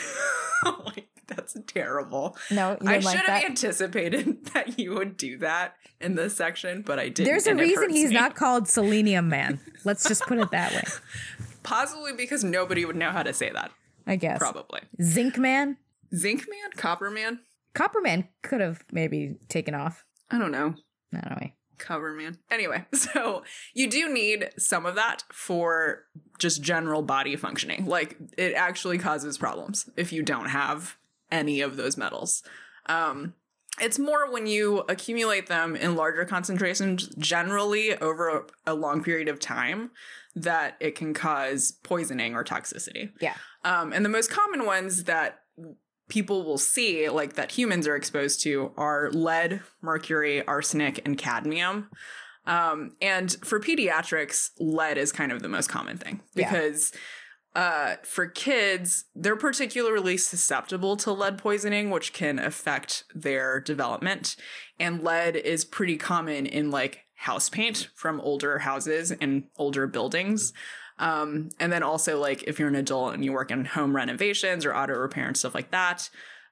S2: oh my that's terrible.
S1: No,
S2: I
S1: should
S2: have
S1: that?
S2: anticipated that you would do that in this section, but I didn't.
S1: There's a reason he's me. not called Selenium Man. Let's just put it that way.
S2: Possibly because nobody would know how to say that.
S1: I guess.
S2: Probably.
S1: Zinc Man?
S2: Zinc Man? Copper Man?
S1: Copper Man could have maybe taken off.
S2: I don't know.
S1: Anyway.
S2: Cover man. Anyway, so you do need some of that for just general body functioning. Like it actually causes problems if you don't have any of those metals. Um, it's more when you accumulate them in larger concentrations, generally over a, long period of time, that it can cause poisoning or toxicity.
S1: Yeah.
S2: Um, and the most common ones that people will see, like that humans are exposed to, are lead, mercury, arsenic, and cadmium. Um, and for pediatrics, lead is kind of the most common thing because. Yeah uh, for kids, they're particularly susceptible to lead poisoning, which can affect their development. And lead is pretty common in like house paint from older houses and older buildings. Um, and then also like if you're an adult and you work in home renovations or auto repair and stuff like that.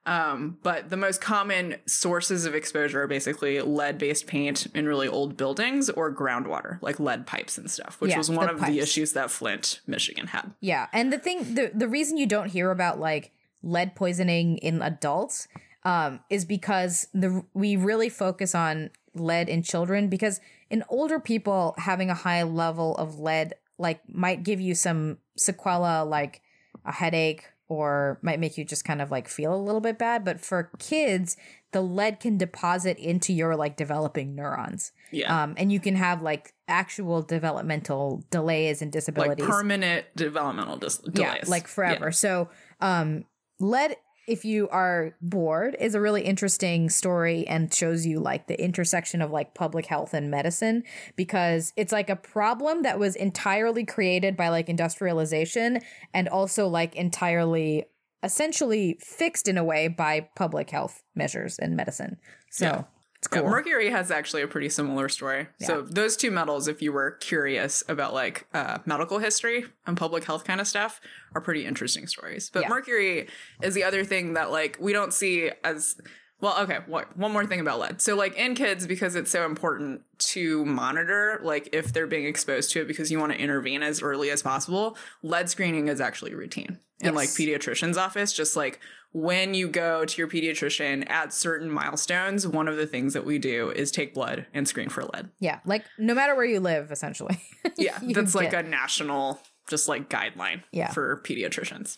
S2: Um, but the most common sources of exposure are basically lead based paint in really old buildings or groundwater, like lead pipes and stuff, which
S1: Yeah,
S2: was one
S1: the
S2: of
S1: pipes.
S2: the issues that Flint, Michigan had.
S1: Yeah, and the thing, the the reason you don't hear about like lead poisoning in adults, um, is because the we really focus on lead in children because in older people having a high level of lead like might give you some sequela like a headache or might make you just kind of like feel a little bit bad but for kids the lead can deposit into your like developing neurons
S2: Yeah.
S1: um and you can have like actual developmental delays and disabilities.
S2: like permanent developmental dis- delays.
S1: yeah, like forever. So, um, lead, if you are bored, is a really interesting story and shows you like the intersection of like public health and medicine because it's like a problem that was entirely created by like industrialization and also like entirely essentially fixed in a way by public health measures and medicine. So,
S2: Yeah.
S1: It's
S2: Yeah,
S1: cool.
S2: Mercury has actually a pretty similar story. So those two metals, if you were curious about like uh, medical history and public health kind of stuff, are pretty interesting stories. But
S1: Yeah.
S2: Mercury is the other thing that like we don't see as well. Okay, what one more thing about lead. So like in kids, because it's so important to monitor, like if they're being exposed to it, because you want to intervene as early as possible. Lead screening is actually routine in like pediatrician's office. Just like when you go to your pediatrician at certain milestones, one of the things that we do is take blood and screen for lead.
S1: yeah, like no matter where you live, essentially.
S2: Yeah, that's like
S1: get-
S2: a national, just like guideline
S1: Yeah.
S2: for pediatricians.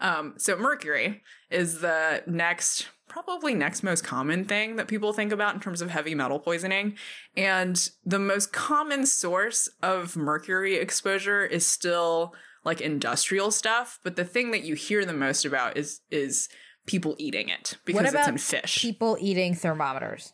S2: Um, so mercury is the next, probably next most common thing that people think about in terms of heavy metal poisoning. And the most common source of mercury exposure is still like industrial stuff. But the thing that you hear the most about is is people eating it because it's in fish.
S1: People eating thermometers.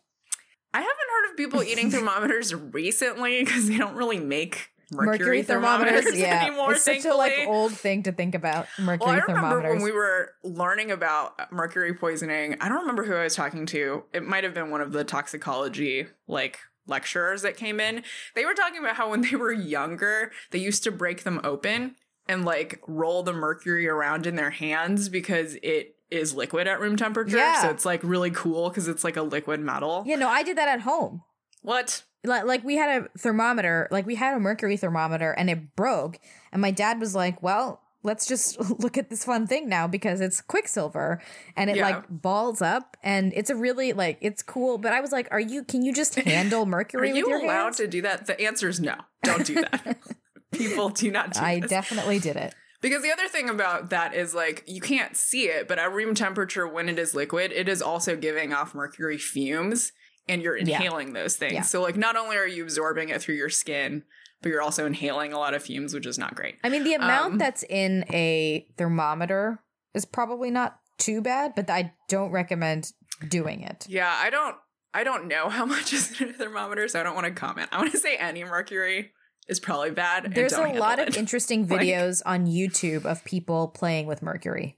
S2: I haven't heard of people eating thermometers recently because they don't really make mercury, thermometers, anymore.
S1: It's such a like old thing to think about. Mercury
S2: well, I remember
S1: thermometers.
S2: when we were learning about mercury poisoning. I don't remember who I was talking to. It might have been one of the toxicology like lecturers that came in. They were talking about how when they were younger, they used to break them open and like roll the mercury around in their hands because it is liquid at room temperature.
S1: Yeah.
S2: So it's like really cool because it's like a liquid metal.
S1: yeah, no, I did that at home.
S2: What?
S1: Like, like we had a thermometer, like we had a mercury thermometer, and it broke. And my dad was like, "Well, let's just look at this fun thing now because it's quicksilver, and it
S2: Yeah.
S1: like balls up, and it's a really like it's cool." But I was like, "Are you? Can you just handle
S2: Are
S1: mercury with
S2: you allowed
S1: hands?"
S2: to do that? The answer is no. Don't do that. People do not do
S1: I
S2: this.
S1: definitely did it.
S2: Because the other thing about that is like you can't see it, but at room temperature when it is liquid, it is also giving off mercury fumes and you're
S1: Yeah.
S2: inhaling those things.
S1: Yeah.
S2: So like not only are you absorbing it through your skin, but you're also inhaling a lot of fumes, which is not great.
S1: I mean, the amount
S2: Um,
S1: that's in a thermometer is probably not too bad, but I don't recommend doing it.
S2: Yeah, I don't I don't know how much is in a thermometer, so I don't want to comment. I want to say any mercury is probably bad.
S1: There's a lot of interesting
S2: Like-
S1: videos on YouTube of people playing with mercury.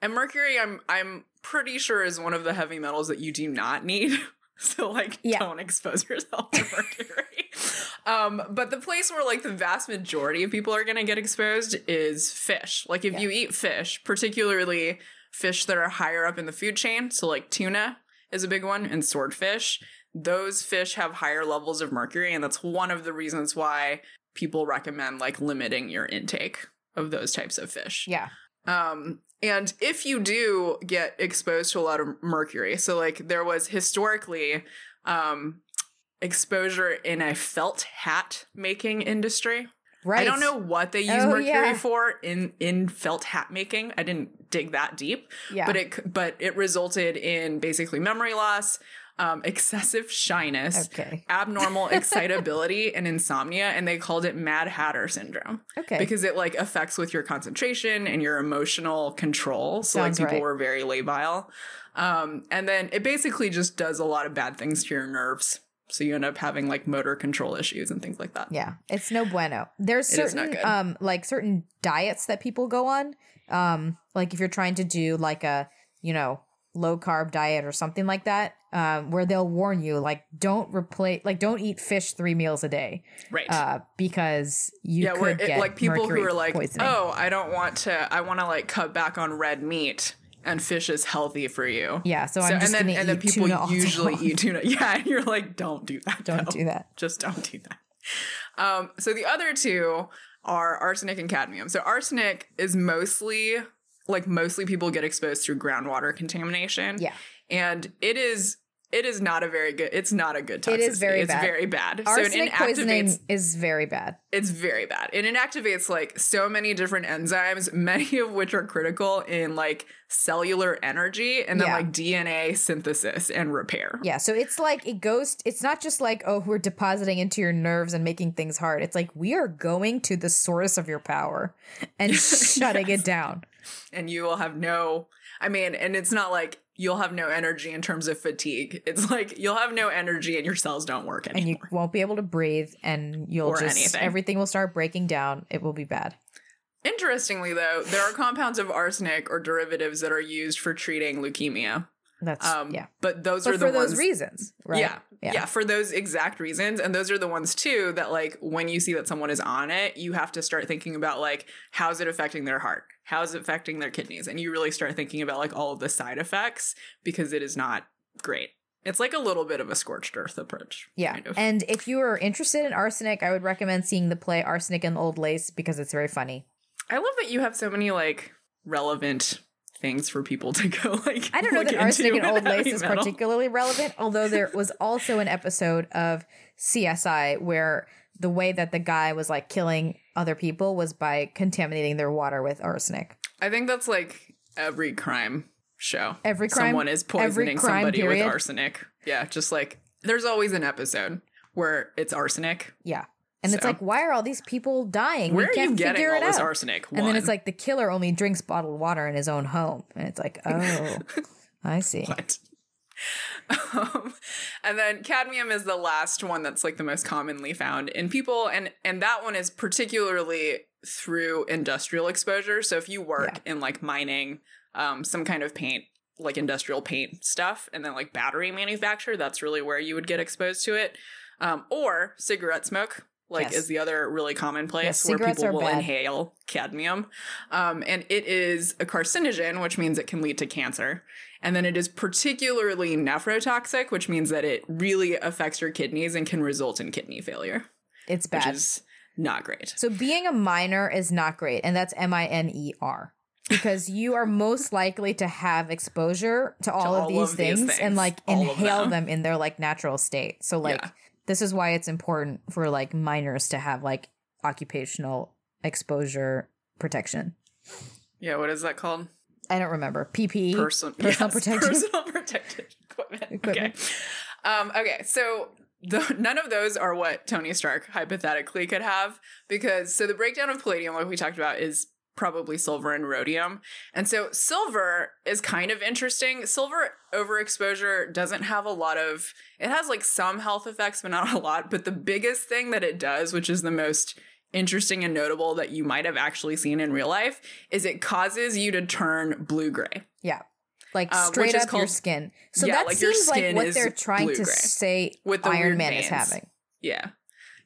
S2: And mercury, I'm I'm pretty sure is one of the heavy metals that you do not need. So like
S1: Yeah.
S2: don't expose yourself to mercury. um, but the place where like the vast majority of people are gonna get exposed is fish. Like if
S1: Yeah.
S2: you eat fish, particularly fish that are higher up in the food chain, so like tuna is a big one and swordfish, those fish have higher levels of mercury, and that's one of the reasons why people recommend like limiting your intake of those types of fish.
S1: Yeah.
S2: Um, and if you do get exposed to a lot of mercury, so like there was historically um, exposure in a felt hat making industry.
S1: Right.
S2: I don't know what they use
S1: Oh,
S2: mercury
S1: yeah.
S2: for in in felt hat making. I didn't dig that deep,
S1: Yeah.
S2: but it but it resulted in basically memory loss, um, excessive shyness,
S1: okay.
S2: abnormal excitability, and insomnia, and they called it Mad Hatter syndrome
S1: Okay.
S2: because it like affects with your concentration and your emotional control. So
S1: Sounds
S2: like people
S1: right.
S2: were very labile. Um, and then it basically just does a lot of bad things to your nerves. So you end up having like motor control issues and things like that.
S1: yeah. It's no bueno. There's
S2: It is not
S1: certain um like certain diets that people go on. Um like if you're trying to do like a, you know, low carb diet or something like that, um, where they'll warn you like don't replace like don't eat fish three meals a day.
S2: Right.
S1: Uh, because you
S2: yeah
S1: could
S2: it, like people who
S1: mercury
S2: are like
S1: poisoning.
S2: oh i don't want to i want to like cut back on red meat and fish is healthy for you.
S1: Yeah so, i'm just
S2: and then and then people usually eat tuna. Yeah and you're like don't do that
S1: don't
S2: though.
S1: do that.
S2: Just don't do that. Um so the other two are arsenic and cadmium. So arsenic is mostly like mostly people get exposed through groundwater contamination.
S1: Yeah.
S2: And it is it is not a very good it's not a good toxicity.
S1: It is very
S2: it's
S1: bad.
S2: very bad
S1: arsenic
S2: so it
S1: poisoning
S2: inactivates
S1: is very bad
S2: it's very bad it inactivates like so many different enzymes many of which are critical in like cellular energy and then
S1: Yeah.
S2: like dna synthesis and repair
S1: Yeah, so it's like it goes it's not just like oh we're depositing into your nerves and making things hard. It's like we are going to the source of your power and shutting it down.
S2: and you will have no i mean and it's not like you'll have no energy in terms of fatigue it's like you'll have no energy and your cells don't work anymore.
S1: And you won't be able to breathe and you'll
S2: Or
S1: just
S2: anything.
S1: everything will start breaking down. It will be bad.
S2: interestingly though there are compounds of arsenic or derivatives that are used for treating leukemia
S1: That's
S2: um
S1: yeah.
S2: but those
S1: But
S2: are the
S1: for those
S2: ones
S1: reasons, right?
S2: Yeah, yeah, for those exact reasons. And those are the ones too that like when you see that someone is on it, you have to start thinking about like how's it affecting their heart? How's it affecting their kidneys? And you really start thinking about like all of the side effects because it is not great. It's like a little bit of a scorched earth approach.
S1: Yeah.
S2: kind of.
S1: And if you are interested in arsenic, I would recommend seeing the play Arsenic and Old Lace because it's very funny.
S2: I love that you have so many like relevant things for people to go like
S1: I don't know that arsenic and old lace is
S2: metal.
S1: particularly relevant, although there was also an episode of CSI where the way that the guy was like killing other people was by contaminating their water with arsenic.
S2: I think that's like every crime show.
S1: Every crime-
S2: someone is poisoning somebody
S1: period.
S2: with arsenic. Yeah, just like there's always an episode where it's arsenic.
S1: Yeah. And it's like, why are all these people dying?
S2: Where
S1: we
S2: are
S1: can't
S2: you getting
S1: figure
S2: all
S1: it
S2: this
S1: out.
S2: arsenic?
S1: And then it's like the killer only drinks bottled water in his own home. And it's like, oh, I see.
S2: what? Um, and then cadmium is the last one that's like the most commonly found in people, and and that one is particularly through industrial exposure. So if you work in like mining, um, some kind of paint, like industrial paint stuff, and then like battery manufacture, that's really where you would get exposed to it. Um, or cigarette smoke, like
S1: Yes.
S2: is the other really common place
S1: Yes,
S2: where people will
S1: bad.
S2: inhale cadmium. Um, and it is a carcinogen, which means it can lead to cancer. And then it is particularly nephrotoxic, which means that it really affects your kidneys and can result in kidney failure,
S1: It's bad.
S2: which is not great.
S1: So being a minor is not great, and that's M I N E R. Because you are most likely to have exposure to all, of,
S2: all
S1: these,
S2: of these
S1: things,
S2: things.
S1: and like
S2: All
S1: inhale
S2: them.
S1: them. in their like natural state. So like
S2: Yeah.
S1: this is why it's important for like minors to have like occupational exposure protection.
S2: Yeah, what is that called?
S1: I don't remember. PP.
S2: Person-
S1: personal
S2: yes,
S1: protection.
S2: Personal protective equipment.
S1: Equipment.
S2: Okay. Um, okay, so the, none of those are what Tony Stark hypothetically could have because so the breakdown of palladium, like we talked about, is probably silver and rhodium. And so silver is kind of interesting. Silver overexposure doesn't have a lot of it has like some health effects, but not a lot. But the biggest thing that it does, which is the most interesting and notable that you might have actually seen in real life, is it causes you to turn blue gray.
S1: Yeah. Like
S2: Uh,
S1: straight
S2: is
S1: up your skin. So
S2: Yeah,
S1: that
S2: like
S1: seems like what they're trying to say
S2: With the
S1: Iron Man is having.
S2: Yeah.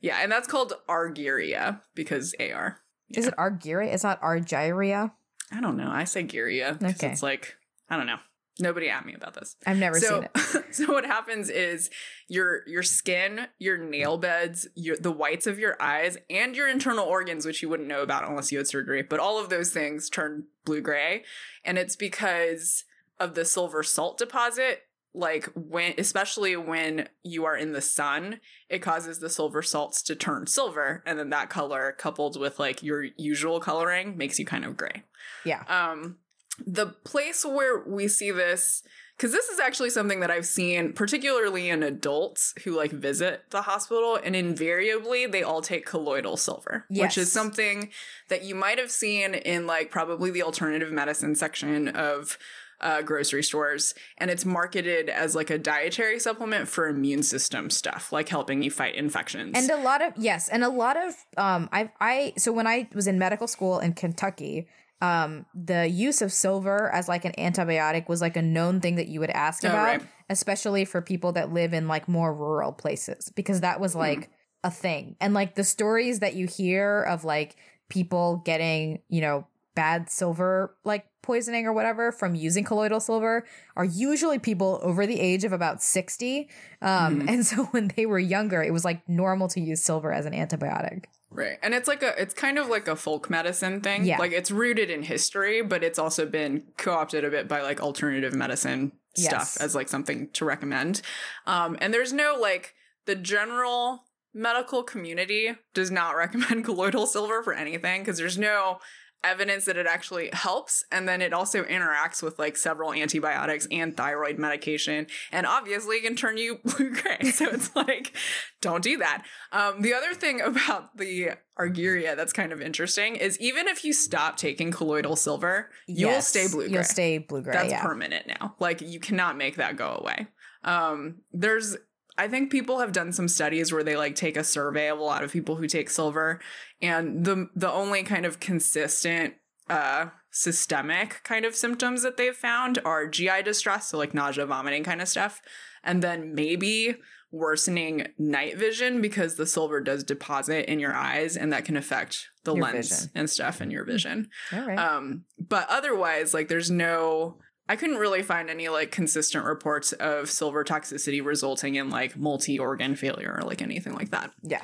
S2: Yeah, and that's called argyria because AR.
S1: Is it Argyria? It's not Argyria.
S2: I don't know. I say gyria because
S1: Okay.
S2: it's like I don't know. Nobody at me about this.
S1: I've never
S2: so,
S1: seen it.
S2: so what happens is your your skin, your nail beds, your the whites of your eyes, and your internal organs, which you wouldn't know about unless you had surgery, but all of those things turn blue gray, and it's because of the silver salt deposit. Like when, especially when you are in the sun, it causes the silver salts to turn silver, and then that color, coupled with like your usual coloring, makes you kind of gray.
S1: Yeah.
S2: Um, the place where we see this, because this is actually something that I've seen, particularly in adults who like visit the hospital, and invariably they all take colloidal silver, which is something that you might have seen in like probably the alternative medicine section of uh, grocery stores, and it's marketed as like a dietary supplement for immune system stuff, like helping you fight infections.
S1: And a lot of yes, and a lot of um I I so when I was in medical school in Kentucky um, the use of silver as like an antibiotic was like a known thing that you would ask
S2: Oh,
S1: about,
S2: right.
S1: especially for people that live in like more rural places, because that
S2: Hmm.
S1: was like a thing. And like the stories that you hear of like people getting, you know, bad silver like poisoning or whatever from using colloidal silver are usually people over the age of about 60. Um,
S2: Mhm.
S1: And so when they were younger, it was like normal to use silver as an antibiotic.
S2: Right. And it's like a it's kind of like a folk medicine thing.
S1: Yeah.
S2: Like it's rooted in history, but it's also been co-opted a bit by like alternative medicine
S1: Yes.
S2: stuff as like something to recommend. Um and there's no like the general medical community does not recommend colloidal silver for anything because there's no evidence that it actually helps and then it also interacts with like several antibiotics and thyroid medication and obviously can turn you blue gray so it's like don't do that um, the other thing about the argyria that's kind of interesting is even if you stop taking colloidal silver you will
S1: Yes,
S2: stay blue gray
S1: You'll stay blue gray.
S2: that's
S1: yeah.
S2: permanent now. Like you cannot make that go away. Um, there's I think people have done some studies where they like take a survey of a lot of people who take silver, and the the only kind of consistent uh systemic kind of symptoms that they've found are GI distress, so like nausea, vomiting kind of stuff, and then maybe worsening night vision because the silver does deposit in your eyes and that can affect the
S1: Your
S2: lens
S1: vision.
S2: and stuff in your vision.
S1: All right.
S2: Um, but otherwise, like there's no I couldn't really find any like consistent reports of silver toxicity resulting in like multi-organ failure or like anything like that.
S1: yeah.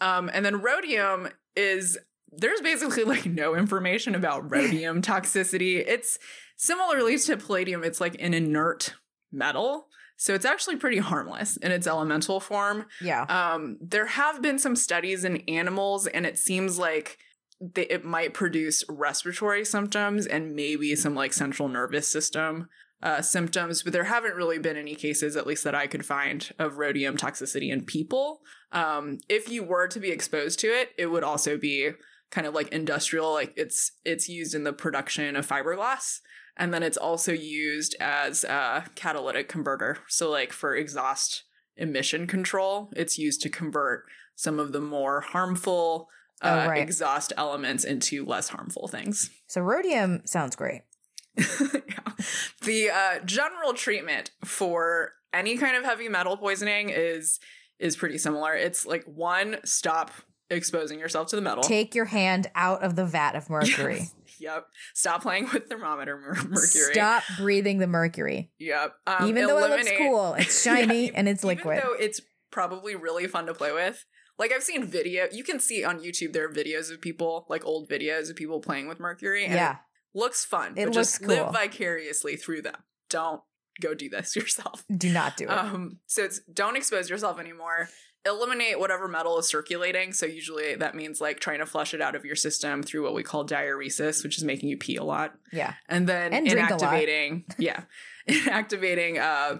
S2: Um, and then rhodium is there's basically like no information about rhodium toxicity. It's similarly to palladium, it's like an inert metal. So it's actually pretty harmless in its elemental form.
S1: Yeah.
S2: Um, there have been some studies in animals, and it seems like they, it might produce respiratory symptoms and maybe some like central nervous system uh, symptoms, but there haven't really been any cases, at least that I could find, of rhodium toxicity in people. Um, if you were to be exposed to it, it would also be kind of like industrial, like it's it's used in the production of fiberglass. And then it's also used as a catalytic converter. So, like for exhaust emission control, it's used to convert some of the more harmful uh,
S1: Oh, right.
S2: exhaust elements into less harmful things.
S1: So rhodium sounds great.
S2: yeah. The uh, general treatment for any kind of heavy metal poisoning is is pretty similar. It's like one, stop exposing yourself to the metal.
S1: Take your hand out of the vat of mercury.
S2: Yes. Yep. Stop playing with thermometer mer- mercury.
S1: Stop breathing the mercury.
S2: Yep. Um,
S1: Even though it looks cool, it's shiny
S2: Yeah,
S1: and it's
S2: even
S1: liquid.
S2: though it's probably really fun to play with. Like I've seen video, you can see on YouTube there are videos of people, like old videos of people playing with mercury, and
S1: yeah.
S2: it looks fun.
S1: It
S2: but just
S1: looks cool.
S2: live vicariously through them. Don't go do this yourself.
S1: Do not do it.
S2: Um, so it's don't expose yourself anymore. Eliminate whatever metal is circulating. So usually that means like trying to flush it out of your system through what we call diuresis, which is making you pee a lot
S1: yeah.
S2: and then
S1: And drink a lot.
S2: inactivating yeah inactivating uh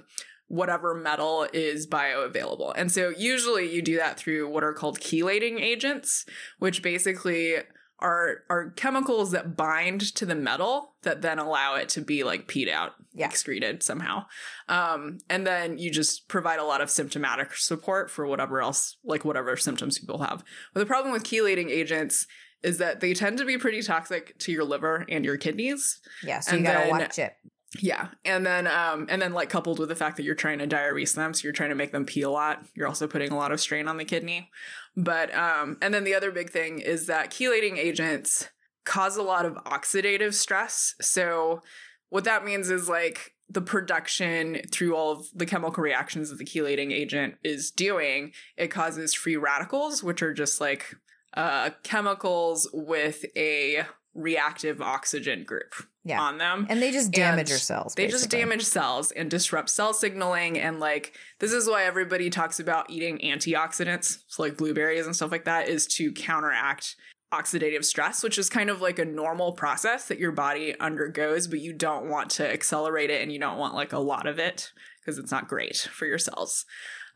S2: whatever metal is bioavailable and so usually you do that through what are called chelating agents which basically are are chemicals that bind to the metal that then allow it to be like peed out
S1: Yeah.
S2: excreted somehow um and then you just provide a lot of symptomatic support for whatever else like whatever symptoms people have but the problem with chelating agents is that they tend to be pretty toxic to your liver and your kidneys
S1: Yeah. So you
S2: And
S1: gotta
S2: then-
S1: watch it.
S2: Yeah. And then um and then like coupled with the fact that you're trying to diurese them, so you're trying to make them pee a lot, you're also putting a lot of strain on the kidney. But um and then the other big thing is that chelating agents cause a lot of oxidative stress. So what that means is like the production through all of the chemical reactions that the chelating agent is doing, it causes free radicals, which are just like uh chemicals with a reactive oxygen group
S1: Yeah.
S2: on them.
S1: And they just damage
S2: And
S1: your cells.
S2: They just damage cells and disrupt cell signaling. And like, this is why everybody talks about eating antioxidants, so like blueberries and stuff like that, is to counteract oxidative stress, which is kind of like a normal process that your body undergoes, but you don't want to accelerate it and you don't want like a lot of it because it's not great for your cells.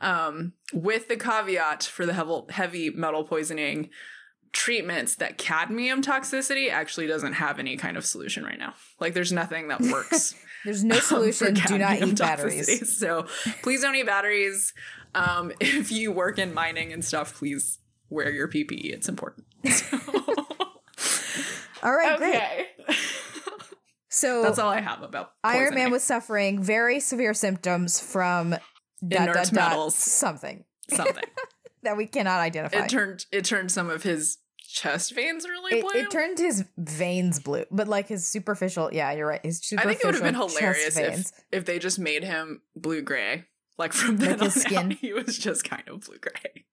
S2: Um, with the caveat for the heavy metal poisoning treatments that cadmium toxicity actually doesn't have any kind of solution right now. Like there's nothing that works.
S1: There's no
S2: um,
S1: solution. Do not eat batteries.
S2: toxicity. So please don't eat batteries. Um, if you work in mining and stuff, please wear your PPE. It's important.
S1: All right, great.
S2: okay.
S1: So
S2: that's all I have about
S1: Iron Man was suffering very severe symptoms from dot, dot, dot,
S2: metals.
S1: something
S2: something.
S1: that we cannot identify.
S2: it turned it turned some of his chest veins really
S1: it,
S2: blue.
S1: it turned his veins blue, but like his superficial. Yeah, you're right. His superficial.
S2: I think it would have been hilarious if if they just made him blue gray. Like from then
S1: Like his skin.
S2: out, he was just kind of blue gray.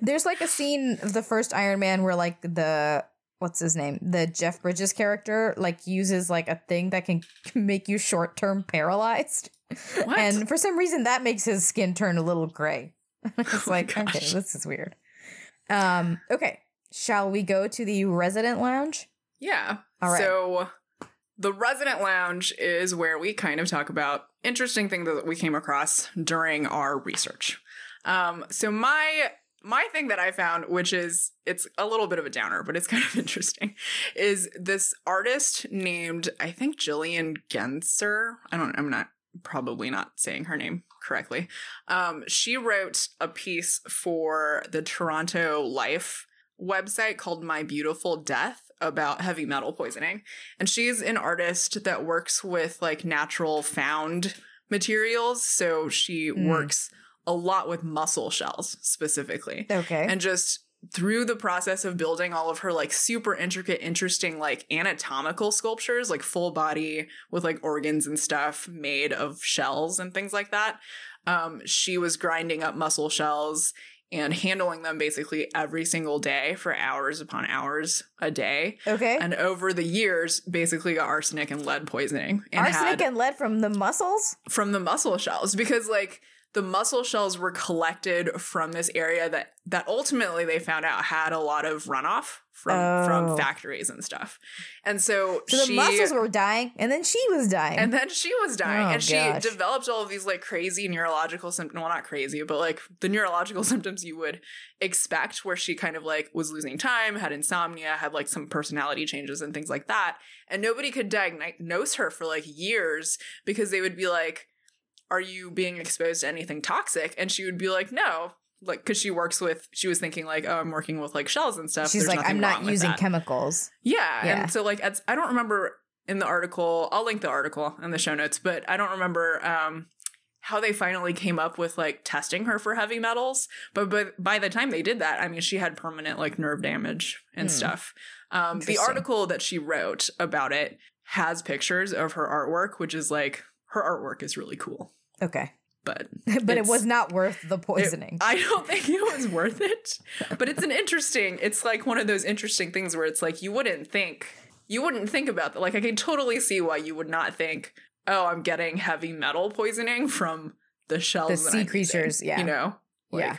S1: There's like a scene of the first Iron Man where like the what's his name, the Jeff Bridges character, like uses like a thing that can make you short term paralyzed,
S2: What?
S1: and for some reason that makes his skin turn a little gray. it's
S2: Oh
S1: like okay, this is weird. Um, okay, shall we go to the resident lounge?
S2: Yeah.
S1: All right.
S2: So the resident lounge is where we kind of talk about interesting things that we came across during our research. Um, so my my thing that I found, which is it's a little bit of a downer, but it's kind of interesting, is this artist named I think Gillian Genser. I don't. I'm not probably not saying her name correctly. Um, she wrote a piece for the Toronto Life website called My Beautiful Death about heavy metal poisoning. And she's an artist that works with like natural found materials. So she
S1: Mm.
S2: works a lot with mussel shells specifically.
S1: Okay,
S2: And just through the process of building all of her like super intricate, interesting, like anatomical sculptures, like full body with like organs and stuff made of shells and things like that. Um, she was grinding up mussel shells and handling them basically every single day for hours upon hours a day.
S1: okay.
S2: And over the years, basically got arsenic and lead poisoning. And
S1: Arsenic and lead from the mussels.
S2: from the mussel shells because like the mussel shells were collected from this area that that ultimately they found out had a lot of runoff from
S1: Oh.
S2: from factories and stuff. And so,
S1: So the
S2: she
S1: mussels were dying, and then she was dying.
S2: and then she was dying
S1: Oh,
S2: and she developed all of these like crazy neurological symptoms well not crazy but like the neurological symptoms you would expect where she kind of like was losing time had insomnia had like some personality changes and things like that and nobody could diagnose her for like years because they would be like are you being exposed to anything toxic and she would be like no like because she works with she was thinking like oh i'm working with like shells and stuff
S1: She's
S2: There's
S1: like, I'm not using chemicals.
S2: Yeah,
S1: Yeah.
S2: and so like I don't remember in the article. I'll link the article in the show notes, but I don't remember um how they finally came up with like testing her for heavy metals. But but by the time they did that, I mean she had permanent like nerve damage and
S1: Hmm.
S2: stuff. Um the article that she wrote about it has pictures of her artwork, which is like her artwork is really cool.
S1: Okay.
S2: But
S1: but it was not worth the poisoning.
S2: it- I don't think it was worth it. But it's an interesting, it's like one of those interesting things where it's like you wouldn't think, you wouldn't think about that. Like I can totally see why you would not think, oh, I'm getting heavy metal poisoning from the shells.
S1: The sea
S2: I'm using,"
S1: creatures, yeah.
S2: You know?
S1: Yeah.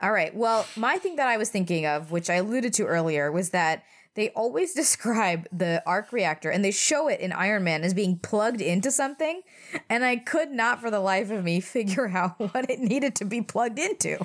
S1: All right. Well, my thing that I was thinking of, which I alluded to earlier, was that they always describe the arc reactor and they show it in Iron Man as being plugged into something. And I could not for the life of me figure out what it needed to be plugged into.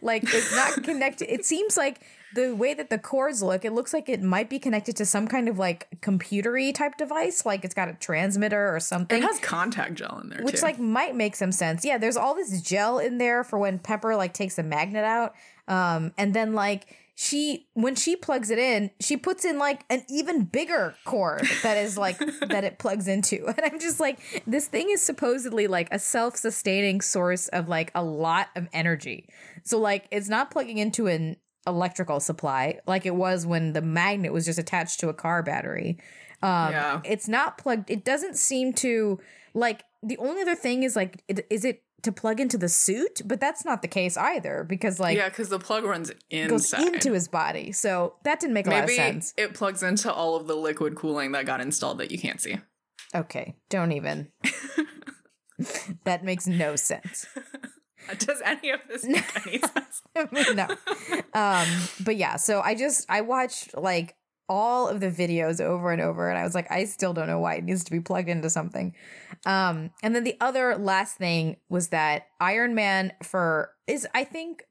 S1: Like it's not connected. It seems like the way that the cords look, it looks like it might be connected to some kind of like computery type device. Like it's got a transmitter or something
S2: It has contact gel in there
S1: which
S2: too.
S1: like might make some sense. Yeah, there's all this gel in there for when Pepper like takes the magnet out. Um and then like she when she plugs it in, she puts in like an even bigger cord that is like that it plugs into. And I'm just like this thing is supposedly like a self-sustaining source of like a lot of energy. So like it's not plugging into an electrical supply like it was when the magnet was just attached to a car battery. Um,
S2: Yeah.
S1: It's not plugged. It doesn't seem to like. The only other thing is like, it, is it to plug into the suit? But that's not the case either because like
S2: yeah, because the plug runs
S1: it goes into his body. So that didn't make a lot of sense.
S2: it plugs into all of the liquid cooling that got installed that you can't see.
S1: Okay, don't even. that makes no sense.
S2: Does any of this make any sense?
S1: no. Um, but yeah, so I just I watched like all of the videos over and over and I was like I still don't know why it needs to be plugged into something. Um and then the other last thing was that Iron Man for is I think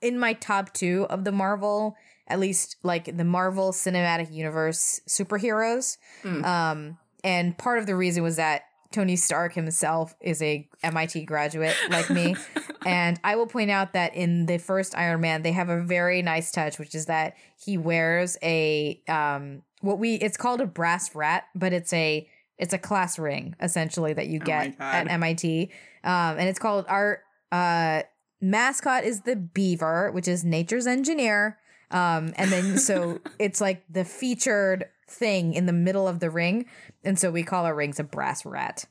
S1: in my top 2 of the Marvel at least like the Marvel Cinematic Universe superheroes.
S2: Hmm.
S1: Um and part of the reason was that Tony Stark himself is a MIT graduate like me. and I will point out that in the first Iron Man, they have a very nice touch, which is that he wears a um what we it's called a brass rat, but it's a It's a class ring essentially that you get oh at MIT, um, and it's called our uh, mascot is the beaver, which is nature's engineer. Um, and then so it's like the featured thing in the middle of the ring, and so we call our rings a brass rat.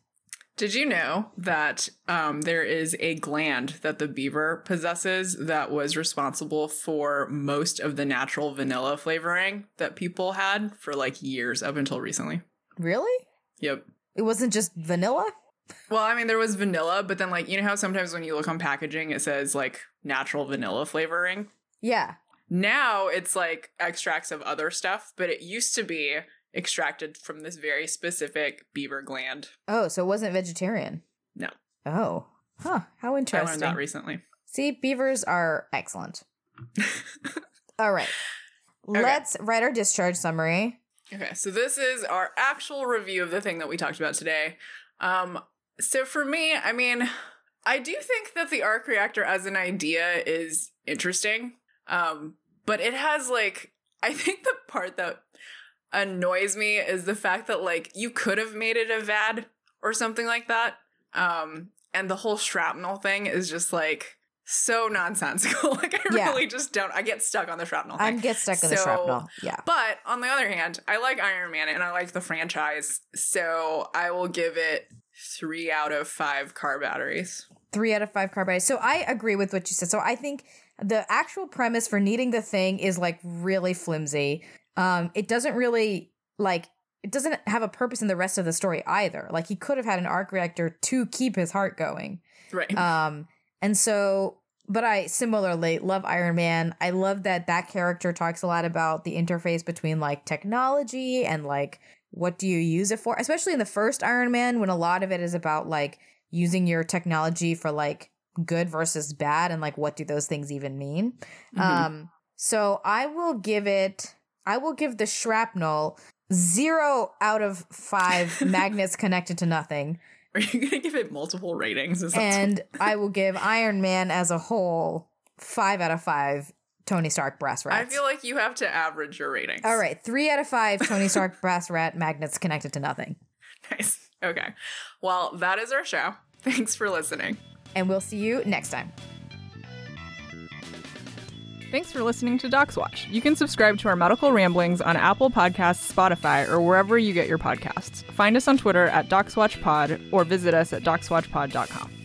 S2: Did you know that um, there is a gland that the beaver possesses that was responsible for most of the natural vanilla flavoring that people had for like years up until recently?
S1: Really?
S2: Yep.
S1: It wasn't just vanilla?
S2: Well, I mean, there was vanilla, but then, like, you know how sometimes when you look on packaging, it says like natural vanilla flavoring?
S1: Yeah.
S2: Now it's like extracts of other stuff, but it used to be extracted from this very specific beaver gland.
S1: Oh, so it wasn't vegetarian?
S2: No.
S1: Oh. Huh. How interesting. I
S2: learned that recently.
S1: See, beavers are excellent. All right. Okay. Let's write our discharge summary.
S2: Okay, so this is our actual review of the thing that we talked about today. Um, so for me, I mean, I do think that the arc reactor as an idea is interesting. Um, but it has like I think the part that annoys me is the fact that like you could have made it a VAD or something like that. Um, and the whole shrapnel thing is just like so nonsensical. like I yeah. really just don't. I get stuck on the shrapnel. Thing.
S1: I get stuck on so, the shrapnel. Yeah.
S2: But on the other hand, I like Iron Man and I like the franchise, so I will give it three out of five car batteries.
S1: Three out of five car batteries. So I agree with what you said. So I think the actual premise for needing the thing is like really flimsy. Um, it doesn't really like it doesn't have a purpose in the rest of the story either. Like he could have had an arc reactor to keep his heart going.
S2: Right.
S1: Um, and so, but I similarly love Iron Man. I love that that character talks a lot about the interface between like technology and like what do you use it for, especially in the first Iron Man when a lot of it is about like using your technology for like good versus bad and like what do those things even mean. Mm-hmm. Um so I will give it I will give the shrapnel 0 out of 5 magnets connected to nothing.
S2: Are you going to give it multiple ratings?
S1: and I will give Iron Man as a whole 5 out of 5 Tony Stark brass rats.
S2: I feel like you have to average your ratings.
S1: All right, 3 out of 5 Tony Stark brass rat magnets connected to nothing.
S2: Nice. Okay. Well, that is our show. Thanks for listening
S1: and we'll see you next time.
S3: Thanks for listening to Docs Watch. You can subscribe to our medical ramblings on Apple Podcasts, Spotify, or wherever you get your podcasts. Find us on Twitter at DocsWatchPod or visit us at DocsWatchPod.com.